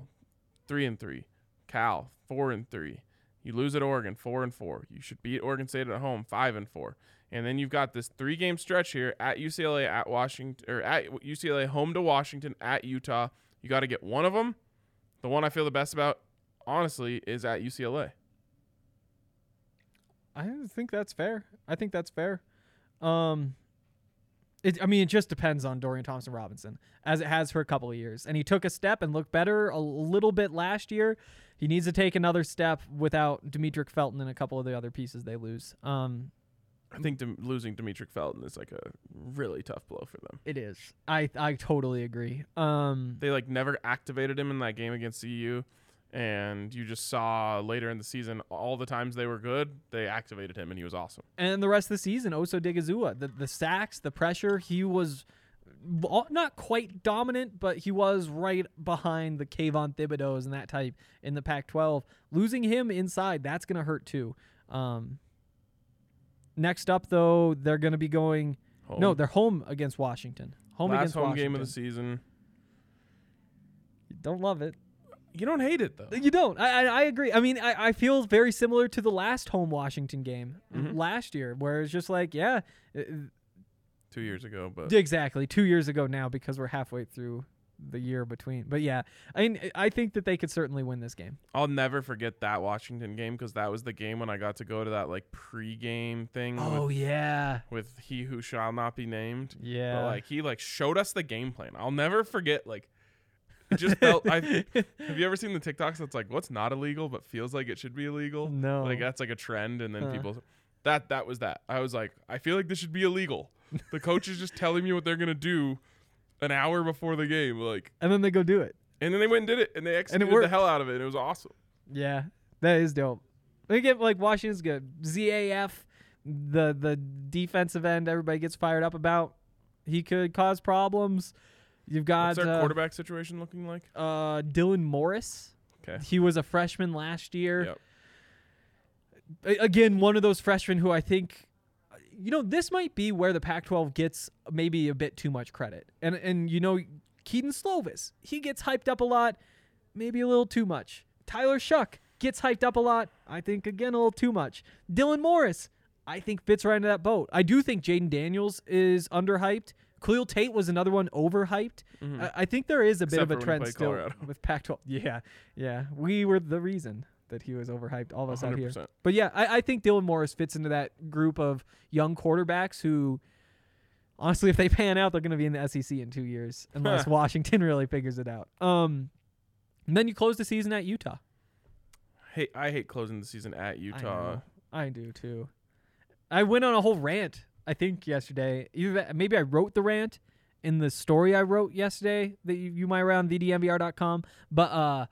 three and three. Cal four and three. You lose at Oregon four and four. You should beat Oregon State at home five and four. And then you've got this three game stretch here at UCLA, at Washington, or at UCLA, home to Washington, at Utah. You got to get one of them. The one I feel the best about, honestly, is at UCLA. I think that's fair. I think that's fair. Um, it, I mean, it just depends on Dorian Thompson Robinson, as it has for a couple of years. And he took a step and looked better a little bit last year. He needs to take another step without Demetric Felton and a couple of the other pieces they lose. Um, I think Dem- losing Demetric Felton is like a really tough blow for them. it is. I I totally agree. Um, They like never activated him in that game against CU, and you just saw later in the season all the times they were good, they activated him and he was awesome. and the rest of the season, Osa Odighizuwa, the the sacks, the pressure, he was not quite dominant, but he was right behind the Kayvon Thibodeaux's and that type in the Pac-12. Losing him inside, that's gonna hurt too. Um, next up, though, they're gonna be going. Home. No, they're home against Washington. Home last against home Washington. game of the season. Don't love it. You don't hate it though. You don't. I, I I agree. I mean, I, I feel very similar to the last home Washington game Mhm. last year, where it's just like, yeah, uh, Two years ago, but Exactly. Two years ago now because we're halfway through the year between. But yeah, I mean, I think that they could certainly win this game. I'll never forget that Washington game because that was the game when I got to go to that like pregame thing Oh with, yeah, with he who shall not be named. yeah. But like he like showed us the game plan. I'll never forget like it just felt I have you ever seen the TikToks that's like what's not illegal but feels like it should be illegal? No. Like that's like a trend and then Huh. people that that was that. I was like, I feel like this should be illegal. The coach is just telling me what they're gonna do an hour before the game, like and then they go do it. and then they went and did it and they executed the hell out of it and it was awesome. Yeah, that is dope. They get like Washington's good. ZAF, the the defensive end, everybody gets fired up about. He could cause problems. You've got What's their uh, quarterback situation looking like? uh, Dylan Morris. Okay. He was a freshman last year. Yep. A- again, one of those freshmen who I think, you know, this might be where the Pac-12 gets maybe a bit too much credit. And and you know, Kedon Slovis, he gets hyped up a lot, maybe a little too much. Tyler Shough gets hyped up a lot. I think again a little too much. Dylan Morris, I think fits right into that boat. I do think Jayden Daniels is underhyped. Khalil Tate was another one overhyped. I, I think there is a bit of a for when he trend still Colorado. with Pac-12. Yeah, yeah, we were the reason that he was overhyped. All of us out here. But yeah, I, I think Dylan Morris fits into that group of young quarterbacks who, honestly, if they pan out, they're going to be in the SEC in two years, unless Washington really figures it out. Um, and then you close the season at Utah. Hey, I hate closing the season at Utah. know. I do too. I went on a whole rant. I think yesterday. Maybe I wrote the rant, in the story I wrote yesterday that you, you might read on thednvr.com, but uh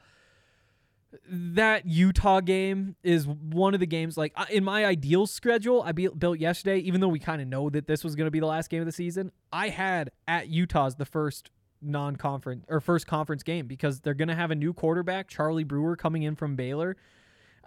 that Utah game is one of the games like in my ideal schedule I built yesterday even though we kind of know that this was going to be the last game of the season I had at Utah's the first non-conference or first conference game because they're going to have a new quarterback Charlie Brewer coming in from Baylor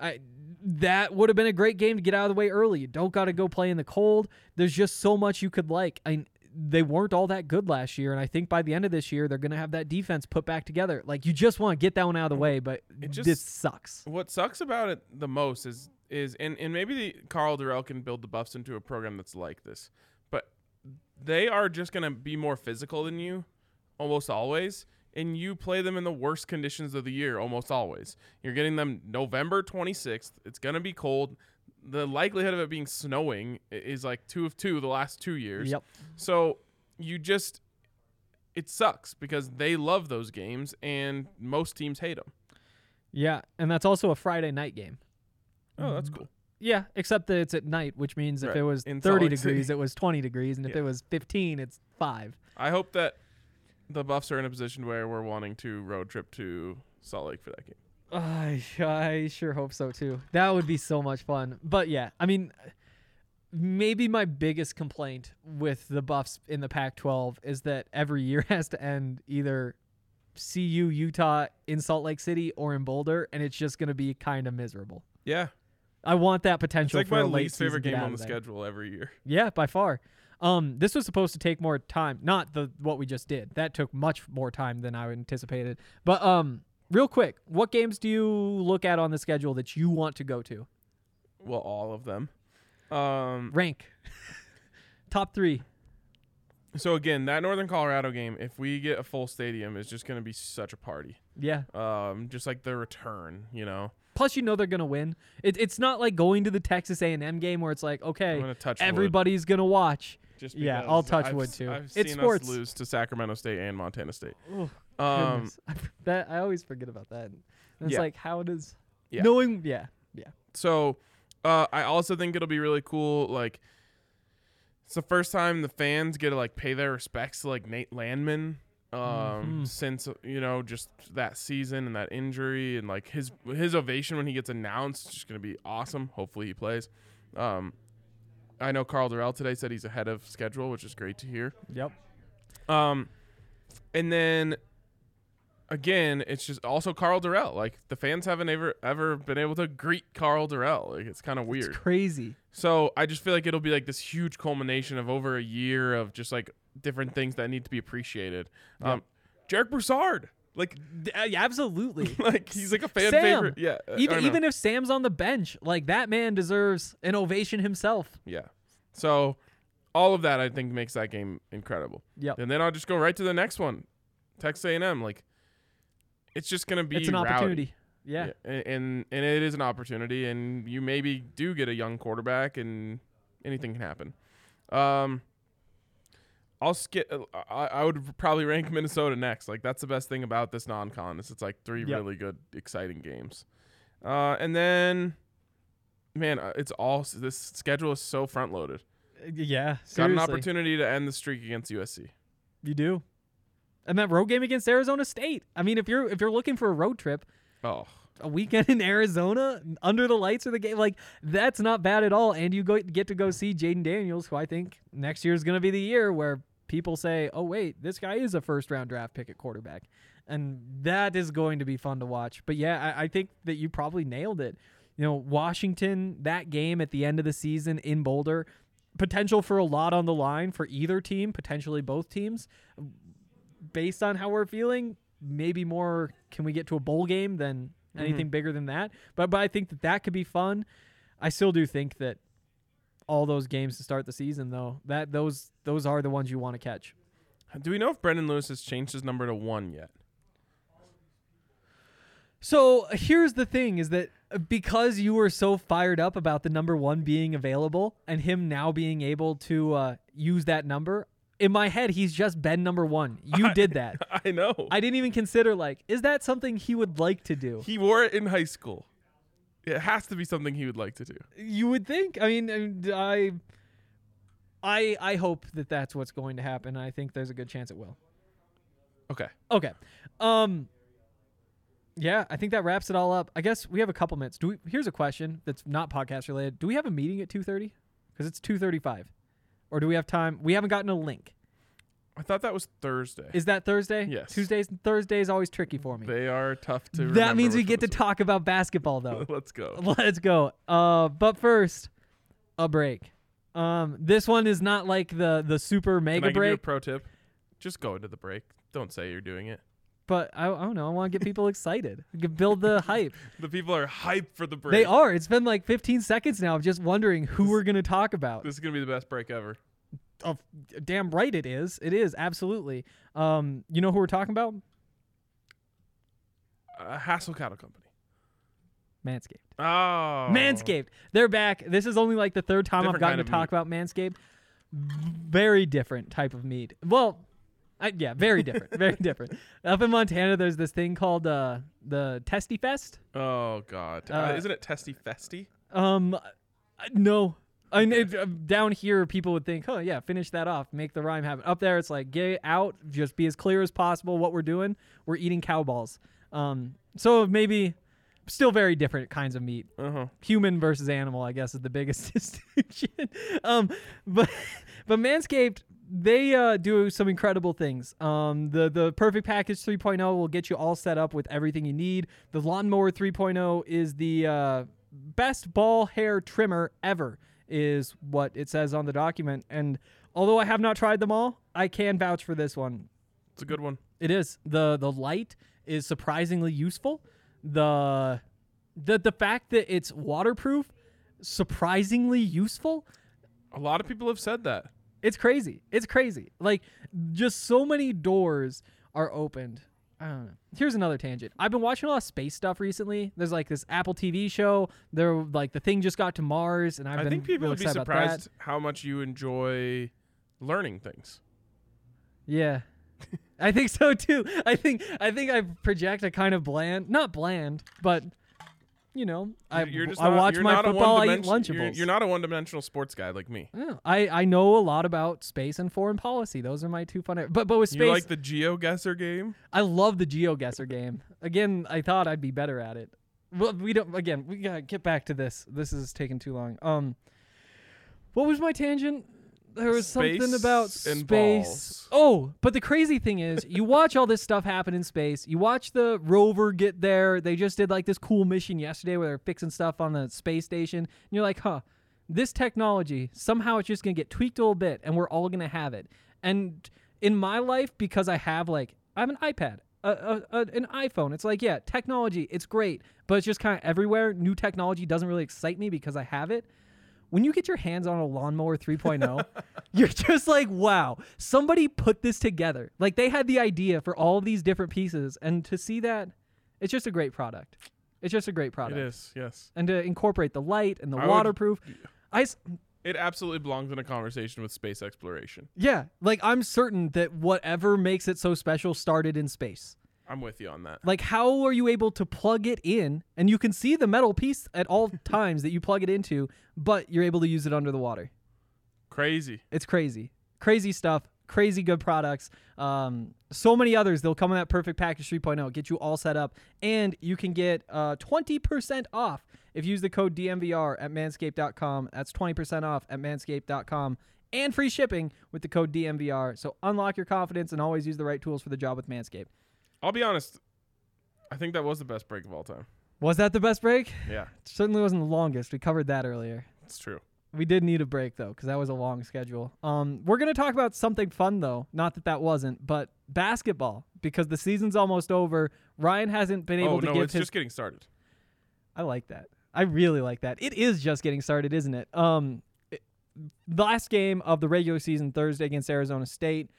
I that would have been a great game to get out of the way early. You don't got to go play in the cold. There's just so much you could like. I they weren't all that good last year, and I think by the end of this year they're gonna have that defense put back together. Like you just want to get that one out of the way, but It just- this sucks. What sucks about it the most is is and, and maybe the Karl Dorrell can build the Buffs into a program that's like this, but they are just gonna be more physical than you, almost always, and you play them in the worst conditions of the year almost always. You're getting them November 26th. It's gonna be cold. The likelihood of it being snowing is like two of two the last two years. Yep. So you just it sucks because they love those games and most teams hate them. Yeah, and that's also a Friday night game. Oh, that's cool. Mm-hmm. Yeah, except that it's at night, which means if it was in 30 degrees, it was 20 degrees, and if it was 15, it's five. I hope that the Buffs are in a position where we're wanting to road trip to Salt Lake for that game. I, I sure hope so too. That would be so much fun. But yeah, I mean, maybe my biggest complaint with the Buffs in the Pac 12 is that every year has to end either CU, Utah, in Salt Lake City, or in Boulder, and it's just going to be kind of miserable. Yeah, I want that it's potential like for my a late least favorite game on the there. schedule every year. Yeah, by far. Um, this was supposed to take more time. Not the what we just did. That took much more time than I anticipated. But um, real quick, what games do you look at on the schedule that you want to go to? Well, all of them. Um, Rank. Top three. so again, that Northern Colorado game, if we get a full stadium, is just going to be such a party. Yeah. Um, just like the return, you know. Plus, you know they're gonna win. It, it's not like going to the Texas A&M game where it's like, okay, everybody's gonna watch. Just yeah, I'll touch I've wood s- too. I've It's sports. us lose to Sacramento State and Montana State. Oh, Um, goodness. that I always forget about that. And it's Yeah. like, how does Yeah. knowing? Yeah, yeah. So, uh, I also think it'll be really cool. Like, it's the first time the fans get to like pay their respects to like Nate Landman. Um, Mhm. since you know just that season and that injury and like his his ovation when he gets announced, is just gonna be awesome. Hopefully he plays. Um, I know Karl Dorrell today said he's ahead of schedule, which is great to hear. Yep. Um, and then again, it's just also Karl Dorrell. Like the fans haven't ever ever been able to greet Karl Dorrell. Like it's kind of weird. It's crazy. So I just feel like it'll be like this huge culmination of over a year of just like different things that need to be appreciated. Um, Jarek Broussard, like, uh, yeah, absolutely. like he's like a fan Sam, favorite. Yeah, uh, even even if Sam's on the bench, like that man deserves an ovation himself. yeah. So all of that I think makes that game incredible. Yeah. And then I'll just go right to the next one, Texas A&M. Like, it's just gonna be It's an rowdy. opportunity. Yeah. a- and and it is an opportunity, and you maybe do get a young quarterback, and anything can happen. Um, I'll skip. I, I would probably rank Minnesota next. Like that's the best thing about this non-con is it's like three Yep. really good, exciting games. Uh, and then, man, uh, it's all this schedule is so front-loaded. Uh, Yeah. Got an opportunity to end the streak against USC. You do. And that road game against Arizona State. I mean, if you're if you're looking for a road trip, Oh, a weekend in Arizona under the lights of the game, like that's not bad at all. And you go get to go see Jayden Daniels, who I think next year is going to be the year where people say, "Oh wait, this guy is a first round draft pick at quarterback," and that is going to be fun to watch. But yeah, I, I think that you probably nailed it. You know, Washington that game at the end of the season in Boulder, potential for a lot on the line for either team, potentially both teams. Based on how we're feeling, maybe more. Can we get to a bowl game than mm-hmm. anything bigger than that? But but I think that that could be fun. I still do think that all those games to start the season, though, that those those are the ones you want to catch. do we know if Brendon Lewis has changed his number to one yet? So here's the thing: is that because you were so fired up about the number one being available and him now being able to uh, use that number, in my head, he's just been number one. You did that. I know. I didn't even consider like, is that something he would like to do? He wore it in high school. It has to be something he would like to do. You would think. I mean, I- I I I hope that that's what's going to happen. I think there's a good chance it will. Okay. Okay. Um yeah, I think that wraps it all up. I guess we have a couple minutes. Do we Here's a question that's not podcast related. Do we have a meeting at 2:30? Cuz it's 2:35. Or do we have time? We haven't gotten a link. I thought that was Thursday. Is that Thursday? Yes. Tuesdays and Thursdays always tricky for me. they are tough to. That means we get to talk about basketball though. Let's go. Let's go. Uh, but first, a break. Um, this one is not like the the super Can mega I give you a break, pro tip? Just go into the break. Don't say you're doing it. but I, I don't know. I want to get people excited. Build the hype. The people are hyped for the break. They are. It's been like 15 seconds now of just wondering who we're gonna talk about. This is gonna be the best break ever. Oh, damn right it is. It is absolutely. Um, you know who we're talking about? Uh, Hassel Cattle Company. Manscaped. Oh. Manscaped. They're back. This is only like the third time I've Different gotten kind to of talk about Manscaped. Very different type of meat. Well, I, yeah, very different. very different. Up in Montana, there's this thing called uh, the Testy Fest. Oh God. Uh, Uh, isn't it Testy Festy? Um, uh, no. I mean, it- uh, down here, people would think, oh, yeah, finish that off, make the rhyme happen. Up there, it's like, get out, just be as clear as possible what we're doing. We're eating cow balls. Um, so maybe still very different kinds of meat. Uh huh. human versus animal, I guess, is the biggest distinction. um, but but Manscaped, they uh, do some incredible things. Um, the the Perfect Package 3.0 will get you all set up with everything you need. The Lawnmower 3.0 is the uh, best ball hair trimmer ever, is what it says on the document. And although I have not tried them all, I can vouch for this one. It's a good one. It is the the light is surprisingly useful. The the the fact that it's waterproof, surprisingly useful. A lot of people have said that. It's crazy. It's crazy. Like just so many doors are opened. I don't know. Here's another tangent. I've been watching a lot of space stuff recently. There's like this Apple TV show. There, like the thing just got to Mars, and I've been, i been think people real would be excited about that. surprised how much you enjoy learning things. Yeah. I think so too. I think I think I project a kind of bland, not bland, but you know, I You're just I not- watch my football. I eat Lunchables. You're, you're not a one-dimensional sports guy like me. Yeah, I I know a lot about space and foreign policy. Those are my two fun. But but with space, You like the GeoGuessr game? I love the GeoGuessr game. Again, I thought I'd be better at it. Well, we don't. Again, we gotta get back to this. This is taking too long. Um, what was my tangent? There was something about space. balls. Oh, but the crazy thing is, you watch all this stuff happen in space. You watch the rover get there. They just did like this cool mission yesterday where they're fixing stuff on the space station. And you're like, huh, this technology somehow it's just gonna get tweaked a little bit, and we're all gonna have it. And in my life, because I have like I have an iPad, a, a, an iPhone. It's like yeah, technology, it's great, but it's just kind of everywhere. New technology doesn't really excite me because I have it. When you get your hands on a lawnmower 3.0, you're just like, wow, somebody put this together. Like they had the idea for all these different pieces, and to see that, it's just a great product. It's just a great product. It is, yes. And to incorporate the light and the I would- waterproof. I s- It absolutely belongs in a conversation with space exploration. yeah, like I'm certain that whatever makes it so special started in space. I'm with you on that. Like, how are you able to plug it in and you can see the metal piece at all times that you plug it into, but you're able to use it under the water? Crazy. It's crazy. Crazy stuff. Crazy good products. Um, so many others. They'll come in that perfect package 3.0, get you all set up, and you can get uh, 20% off if you use the code DNVR at manscaped.com. That's 20% off at manscaped.com and free shipping with the code DNVR. So unlock your confidence and always use the right tools for the job with Manscaped. I'll be honest. I think that was the best break of all time. Was that the best break? Yeah, It Certainly wasn't the longest. We covered that earlier. it's true. We did need a break though, because that was a long schedule. Um, we're gonna talk about something fun though. Not that that wasn't, but basketball because the season's almost over. Ryan hasn't been able oh to no, give it's his. just getting started. I like that. I really like that. It is just getting started, isn't it? Um, it- the last game of the regular season Thursday against Arizona State.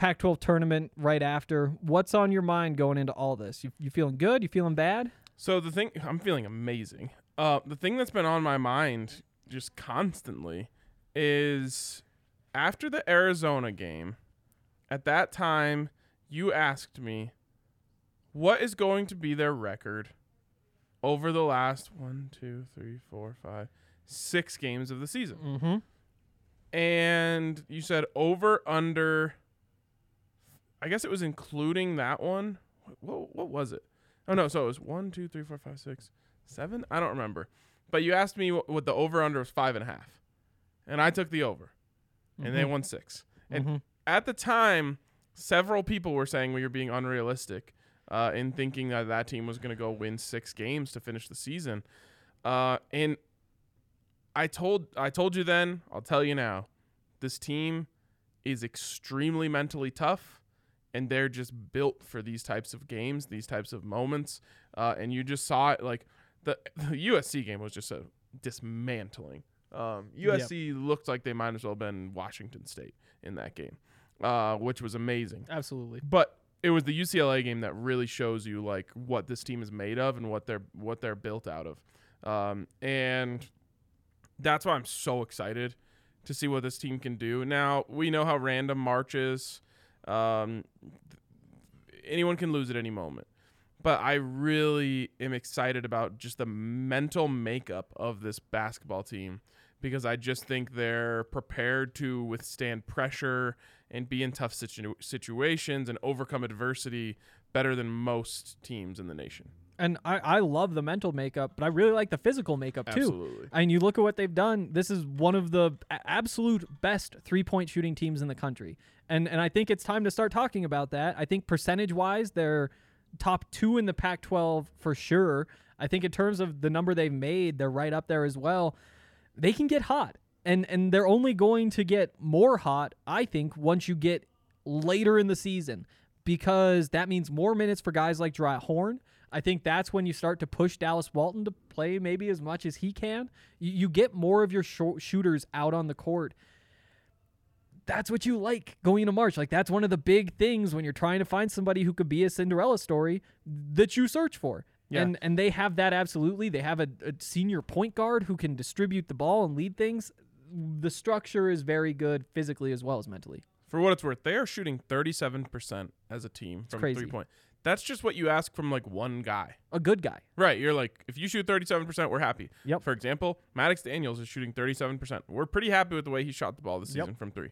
Pac-12 tournament right after. What's on your mind going into all this? You, you feeling good? You feeling bad? So the thing, I'm feeling amazing. Uh, the thing that's been on my mind just constantly is after the Arizona game. At that time, you asked me, "What is going to be their record over the last one, two, three, four, five, six games of the season?" Mm-hmm. And you said over under. I guess it was including that one. What, what, what was it? Oh no, so it was one, two, three, four, five, six, seven. I don't remember. But you asked me what, what the over under was five and a half, and I took the over, and they won six. And at the time, several people were saying we were being unrealistic uh, in thinking that that team was going to go win six games to finish the season. Uh, and I told I told you then, I'll tell you now, this team is extremely mentally tough, and they're just built for these types of games, these types of moments. Uh, and you just saw it like the, the USC game was just a dismantling. Um, USC looked like they might as well have been Washington State in that game, uh, which was amazing. Absolutely. But it was the UCLA game that really shows you like what this team is made of and what they're what they're built out of. Um, and that's why I'm so excited to see what this team can do. Now we know how random March is. Um, anyone can lose at any moment, but I really am excited about just the mental makeup of this basketball team because I just think they're prepared to withstand pressure and be in tough situ- situations and overcome adversity better than most teams in the nation. And I, I love the mental makeup, but I really like the physical makeup too. Absolutely. I mean, you look at what they've done. This is one of the absolute best three point shooting teams in the country. And and I think it's time to start talking about that. I think percentage wise, they're top two in the Pac 12 for sure. I think in terms of the number they've made, they're right up there as well. They can get hot. And and they're only going to get more hot, I think, once you get later in the season because that means more minutes for guys like Dry Horn. I think that's when you start to push Dallas Walton to play maybe as much as he can. You, you get more of your shooters out on the court. That's what you like going into March. Like that's one of the big things when you're trying to find somebody who could be a Cinderella story that you search for. Yeah. And and they have that absolutely. They have a, a senior point guard who can distribute the ball and lead things. The structure is very good physically as well as mentally. For what it's worth, they are shooting 37% as a team from three point. That's just what you ask from like one guy. A good guy. Right. You're like, if you shoot 37%, we're happy. Yep. For example, Maddox Daniels is shooting 37%. We're pretty happy with the way he shot the ball this Yep. season from three.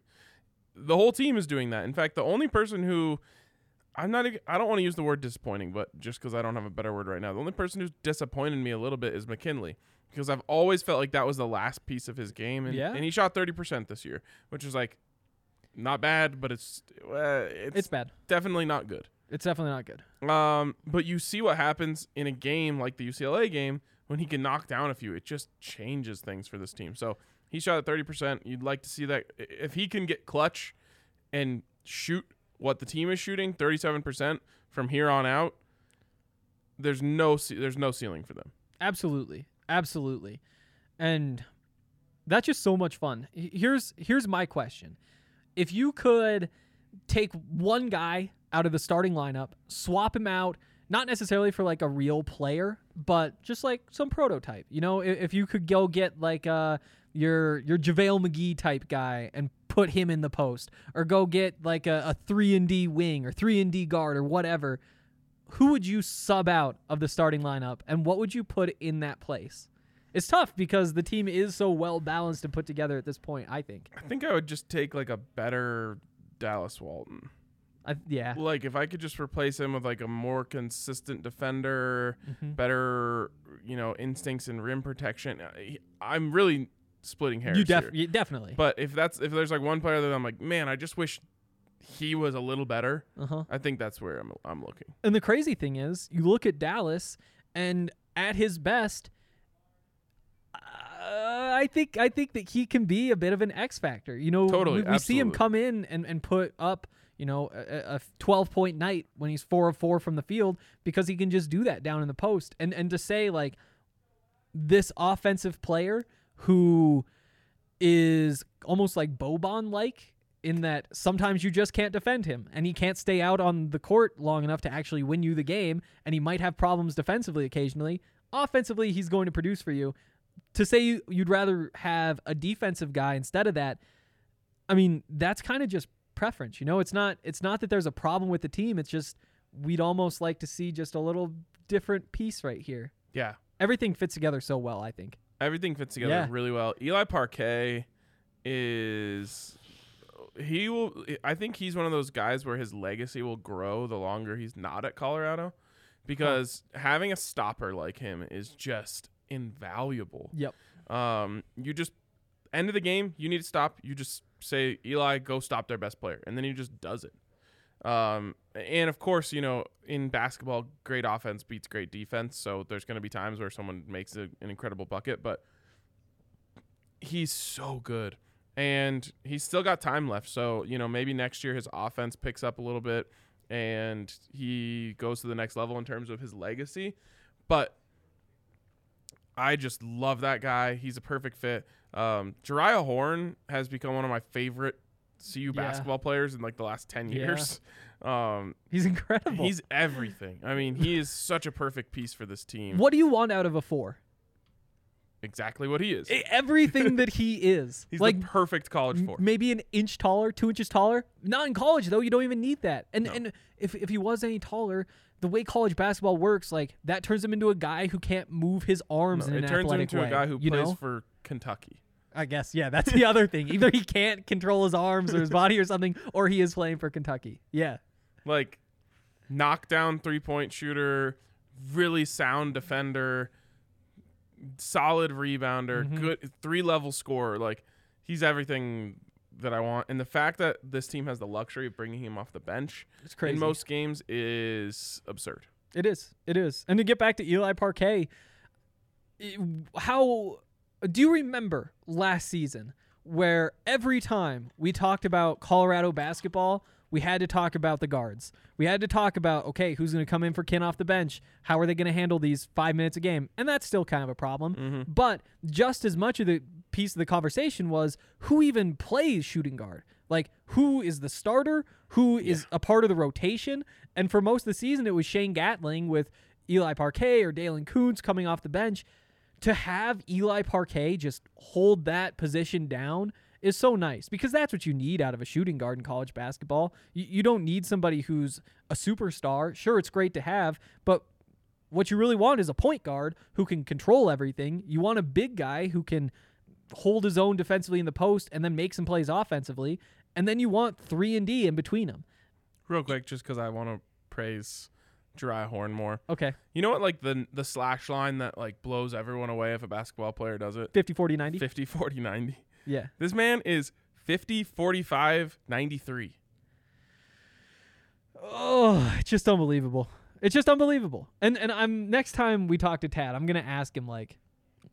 The whole team is doing that. In fact, the only person who I'm not I don't want to use the word disappointing, but just because I don't have a better word right now, the only person who's disappointed me a little bit is McKinley because I've always felt like that was the last piece of his game. And, Yeah. and he shot 30% this year, which is like not bad, but it's, uh, it's, It's bad. definitely not good. It's definitely not good. Um, but you see what happens in a game like the UCLA game when he can knock down a few. It just changes things for this team. So he shot at thirty percent. You'd like to see that if he can get clutch and shoot what the team is shooting, thirty-seven percent from here on out. There's no there's no ceiling for them. Absolutely. Absolutely. And that's just so much fun. Here's here's my question. If you could take one guy out of the starting lineup, swap him out, not necessarily for like a real player, but just like some prototype. You know, if, if you could go get like uh your your JaVale McGee type guy and put him in the post, or go get like a, a three and D wing or three and D guard or whatever, who would you sub out of the starting lineup and what would you put in that place? It's tough because the team is so well balanced and put together at this point, I think. I think I would just take like a better Dallas Walton. I, yeah. Like if I could just replace him with like a more consistent defender, Mm-hmm. better you know instincts and rim protection. uh, I'm really splitting hairs You def- you definitely. But if that's if there's like one player that I'm like, man, I just wish he was a little better. uh-huh. I think that's where I'm I'm looking. And the crazy thing is, you look at Dallas and at his best uh, I think I think that he can be a bit of an X factor. You know, Totally, we, we see him come in and, and put up, you know, a, a 12 point night when he's 4 of 4 from the field because he can just do that down in the post. And and to say like this offensive player who is almost like Boban like in that sometimes you just can't defend him and he can't stay out on the court long enough to actually win you the game and he might have problems defensively occasionally. Offensively, he's going to produce for you. To say you, you'd rather have a defensive guy instead of that, I mean, that's kind of just preference. You know, it's not it's not that there's a problem with the team, it's just we'd almost like to see just a little different piece right here. Yeah, Everything fits together so well, I think. Everything fits together Yeah. really well. Eli Parquet is he will I think he's one of those guys where his legacy will grow the longer he's not at Colorado because having a stopper like him is just invaluable. Yep. Um you just end of the game, you need to stop, you just say Eli go stop their best player and then he just does it. Um and of course, you know, in basketball great offense beats great defense, so there's going to be times where someone makes a, an incredible bucket, but he's so good and he's still got time left. So, you know, maybe next year his offense picks up a little bit and he goes to the next level in terms of his legacy. But I just love that guy. He's a perfect fit. Um, Jeriah Horn has become one of my favorite CU Yeah. basketball players in like the last 10 Yeah. years. Um, He's incredible. he's everything. I mean, he is such a perfect piece for this team. what do you want out of a four? Exactly what he is. Everything that he is. He's like the perfect college four. maybe an inch taller, two inches taller. Not in college though. You don't even need that. And No. and if if he was any taller, the way college basketball works, like that turns him into a guy who can't move his arms No, it turns him into way. a guy who plays know? for Kentucky. I guess yeah. That's the other thing. Either he can't control his arms or his body or something, or he is playing for Kentucky. Yeah. Like knockdown three point shooter, really sound defender, solid rebounder, Mm-hmm. good three level scorer. Like he's everything that I want. And the fact that this team has the luxury of bringing him off the bench It's crazy. in most games is absurd. It is. It is. And to get back to Eli Parquet, how do you remember last season where every time we talked about Colorado basketball, we had to talk about the guards. We had to talk about okay, who's going to come in for Ken off the bench? How are they going to handle these five minutes a game? And that's still kind of a problem. Mm-hmm. But just as much of the piece of the conversation was who even plays shooting guard. Like who is the starter? Who is a part of the rotation? And for most of the season, it was Shane Gatling with Eli Parquet or Daylen Kountz coming off the bench. To have Eli Parquet just hold that position down is so nice because that's what you need out of a shooting guard in college basketball. You, you don't need somebody who's a superstar. Sure, it's great to have, but what you really want is a point guard who can control everything. You want a big guy who can hold his own defensively in the post and then make some plays offensively. And then you want three and D in between them. Real quick, just because I want to praise Jeriah Horn more. Okay. You know what? Like the the slash line that like blows everyone away if a basketball player does it. 50, 40, 90. 50, 40, 90. Yeah. This man is 50, 45, 93. Oh, it's just unbelievable. It's just unbelievable. And and I'm next time we talk to Tad, I'm gonna ask him like,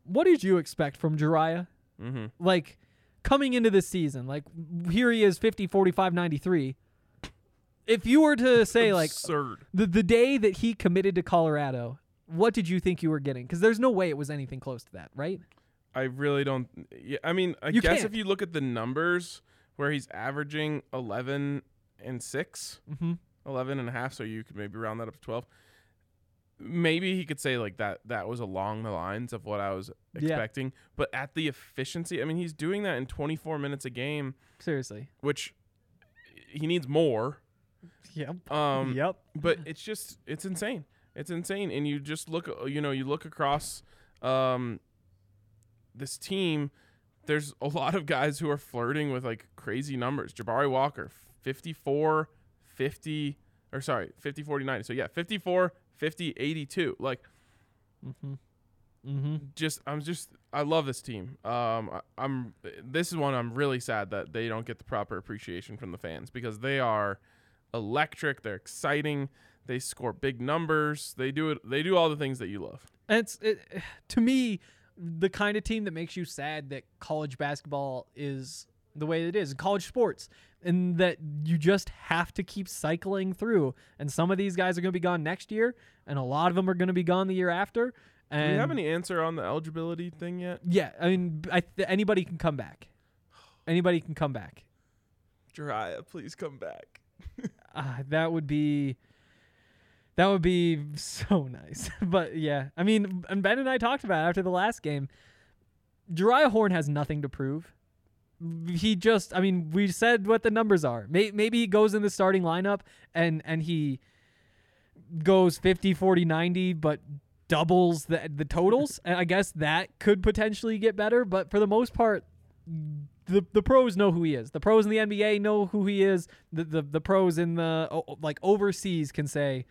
what did you expect from Jeriah? Mm-hmm. Like coming into this season, like here he is 50, 45, 93. If you were to say like Absurd. the the day that he committed to Colorado, what did you think you were getting? Because there's no way it was anything close to that, right? I really don't. Yeah, I mean, I You guess can't. if you look at the numbers where he's averaging 11 and 6, Mm-hmm. 11 and a half, so you could maybe round that up to 12. Maybe he could say like that that was along the lines of what I was Yeah. expecting, but at the efficiency, I mean, he's doing that in 24 minutes a game, Seriously. which he needs more. Yep. Um, yep. but it's just it's insane. It's insane, and you just look, you know, you look across um, this team. There's a lot of guys who are flirting with like crazy numbers. Jabari Walker, 54, 50, or sorry, 50, 40, 90. So yeah, 54, 50, 82. Like Mm-hmm. just I'm just I love this team. Um, I, I'm this is one I'm really sad that they don't get the proper appreciation from the fans because they are electric. They're exciting. They score big numbers. They do it. They do all the things that you love. And it's it, to me the kind of team that makes you sad that college basketball is the way it is, college sports, and that you just have to keep cycling through. And some of these guys are going to be gone next year, and a lot of them are going to be gone the year after. Do And you have any answer on the eligibility thing yet? Yeah, I mean, I th- anybody can come back. Anybody can come back. Jeriah, please come back. Uh, that would be that would be so nice. but yeah, I mean, and Ben and I talked about it after the last game. Jeriah Horn has nothing to prove. He just, I mean, we said what the numbers are. May- Maybe he goes in the starting lineup and and he goes 50, 40, 90, but doubles the the totals. and I guess that could potentially get better, but for the most part, the the pros know who he is. The pros in the NBA know who he is. The the, the pros in the like overseas can say,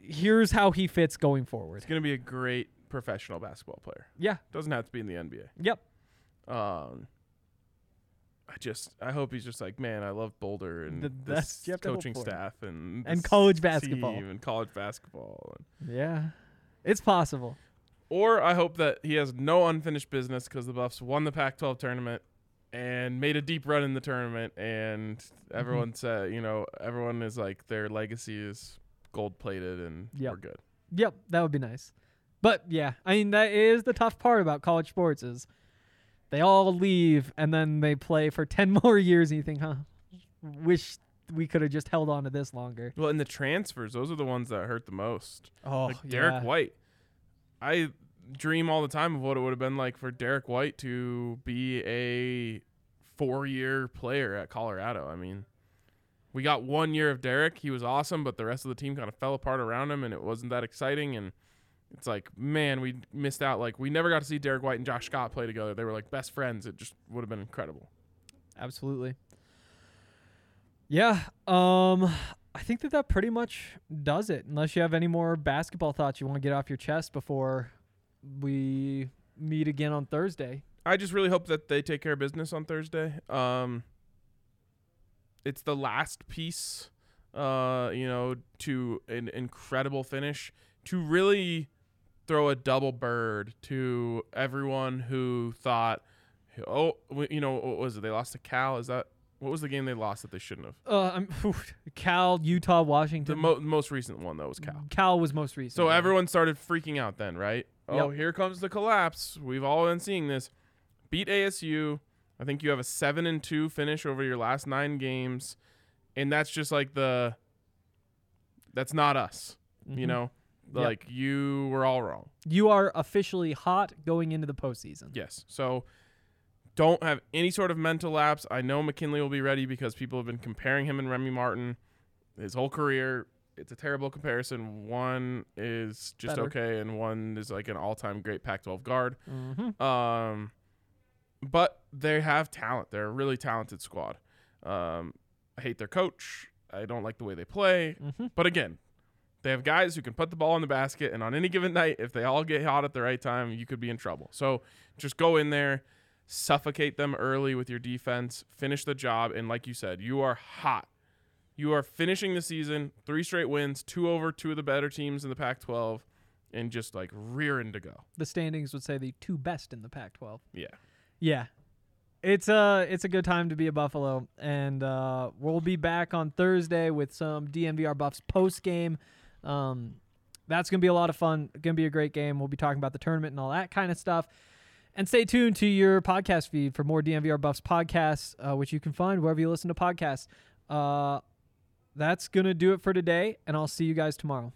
here's how he fits going forward. He's gonna be a great professional basketball player. Yeah. Doesn't have to be in the NBA. Yep. Um, I just I hope he's just like, man, I love Boulder and Th- this that's- you have to hope coaching staff and And college basketball. and college basketball. And, Yeah. It's possible. or I hope that he has no unfinished business because the Buffs won the Pac-12 tournament and made a deep run in the tournament, and Mm-hmm. everyone said, you know, everyone is like their legacy is gold plated and Yep. we're good. Yep, that would be nice. But yeah, I mean that is the tough part about college sports is they all leave and then they play for 10 more years and you think, "Huh, wish we could have just held on to this longer." Well, and the transfers, those are the ones that hurt the most. Oh, like Derek yeah. White. I dream all the time of what it would have been like for Derek White to be a four-year player at Colorado. I mean, we got one year of Derek. He was awesome, but the rest of the team kind of fell apart around him, and it wasn't that exciting. And it's like, man, we missed out. Like, we never got to see Derek White and Josh Scott play together. They were like best friends. It just would have been incredible. Absolutely. Yeah, um I think that that pretty much does it. Unless you have any more basketball thoughts you want to get off your chest before we meet again on Thursday. I just really hope that they take care of business on Thursday. Um, it's the last piece, uh, you know, to an incredible finish to really throw a double bird to everyone who thought, oh, you know, what was it? They lost to Cal. Is that what was the game they lost that they shouldn't have? Uh, I'm, Cal, Utah, The Washington. mo- most recent one though was Cal. Cal was most recent. So yeah. everyone started freaking out then, right? Oh, Yep. here comes the collapse. We've all been seeing this. Beat ASU. I think you have a seven and two finish over your last nine games, and that's just like the. That's not us, you Mhm. know. Yep. Like you were all wrong. you are officially hot going into the postseason. Yes. So don't have any sort of mental lapse. I know McKinley will be ready because people have been comparing him and Remy Martin his whole career. It's a terrible comparison. One is just Better. okay, and one is like an all-time great Pac-12 guard. Mm-hmm. Um, but they have talent. They're a really talented squad. Um, I hate their coach. I don't like the way they play. Mm-hmm. But again, they have guys who can put the ball in the basket, and on any given night, if they all get hot at the right time, you could be in trouble. So just go in there, suffocate them early with your defense, finish the job, and like you said, you are hot. You are finishing the season, three straight wins, two over two of the better teams in the Pac-12, and just like rearing to go. The standings would say the two best in the Pac-12. Yeah. Yeah. It's a it's a good time to be a Buffalo, and uh, we'll be back on Thursday with some DNVR Buffs post game. Um, that's gonna be a lot of fun. Gonna be a great game. We'll be talking about the tournament and all that kind of stuff. And stay tuned to your podcast feed for more DNVR Buffs podcasts, uh, which you can find wherever you listen to podcasts. Uh, that's gonna do it for today, and I'll see you guys tomorrow.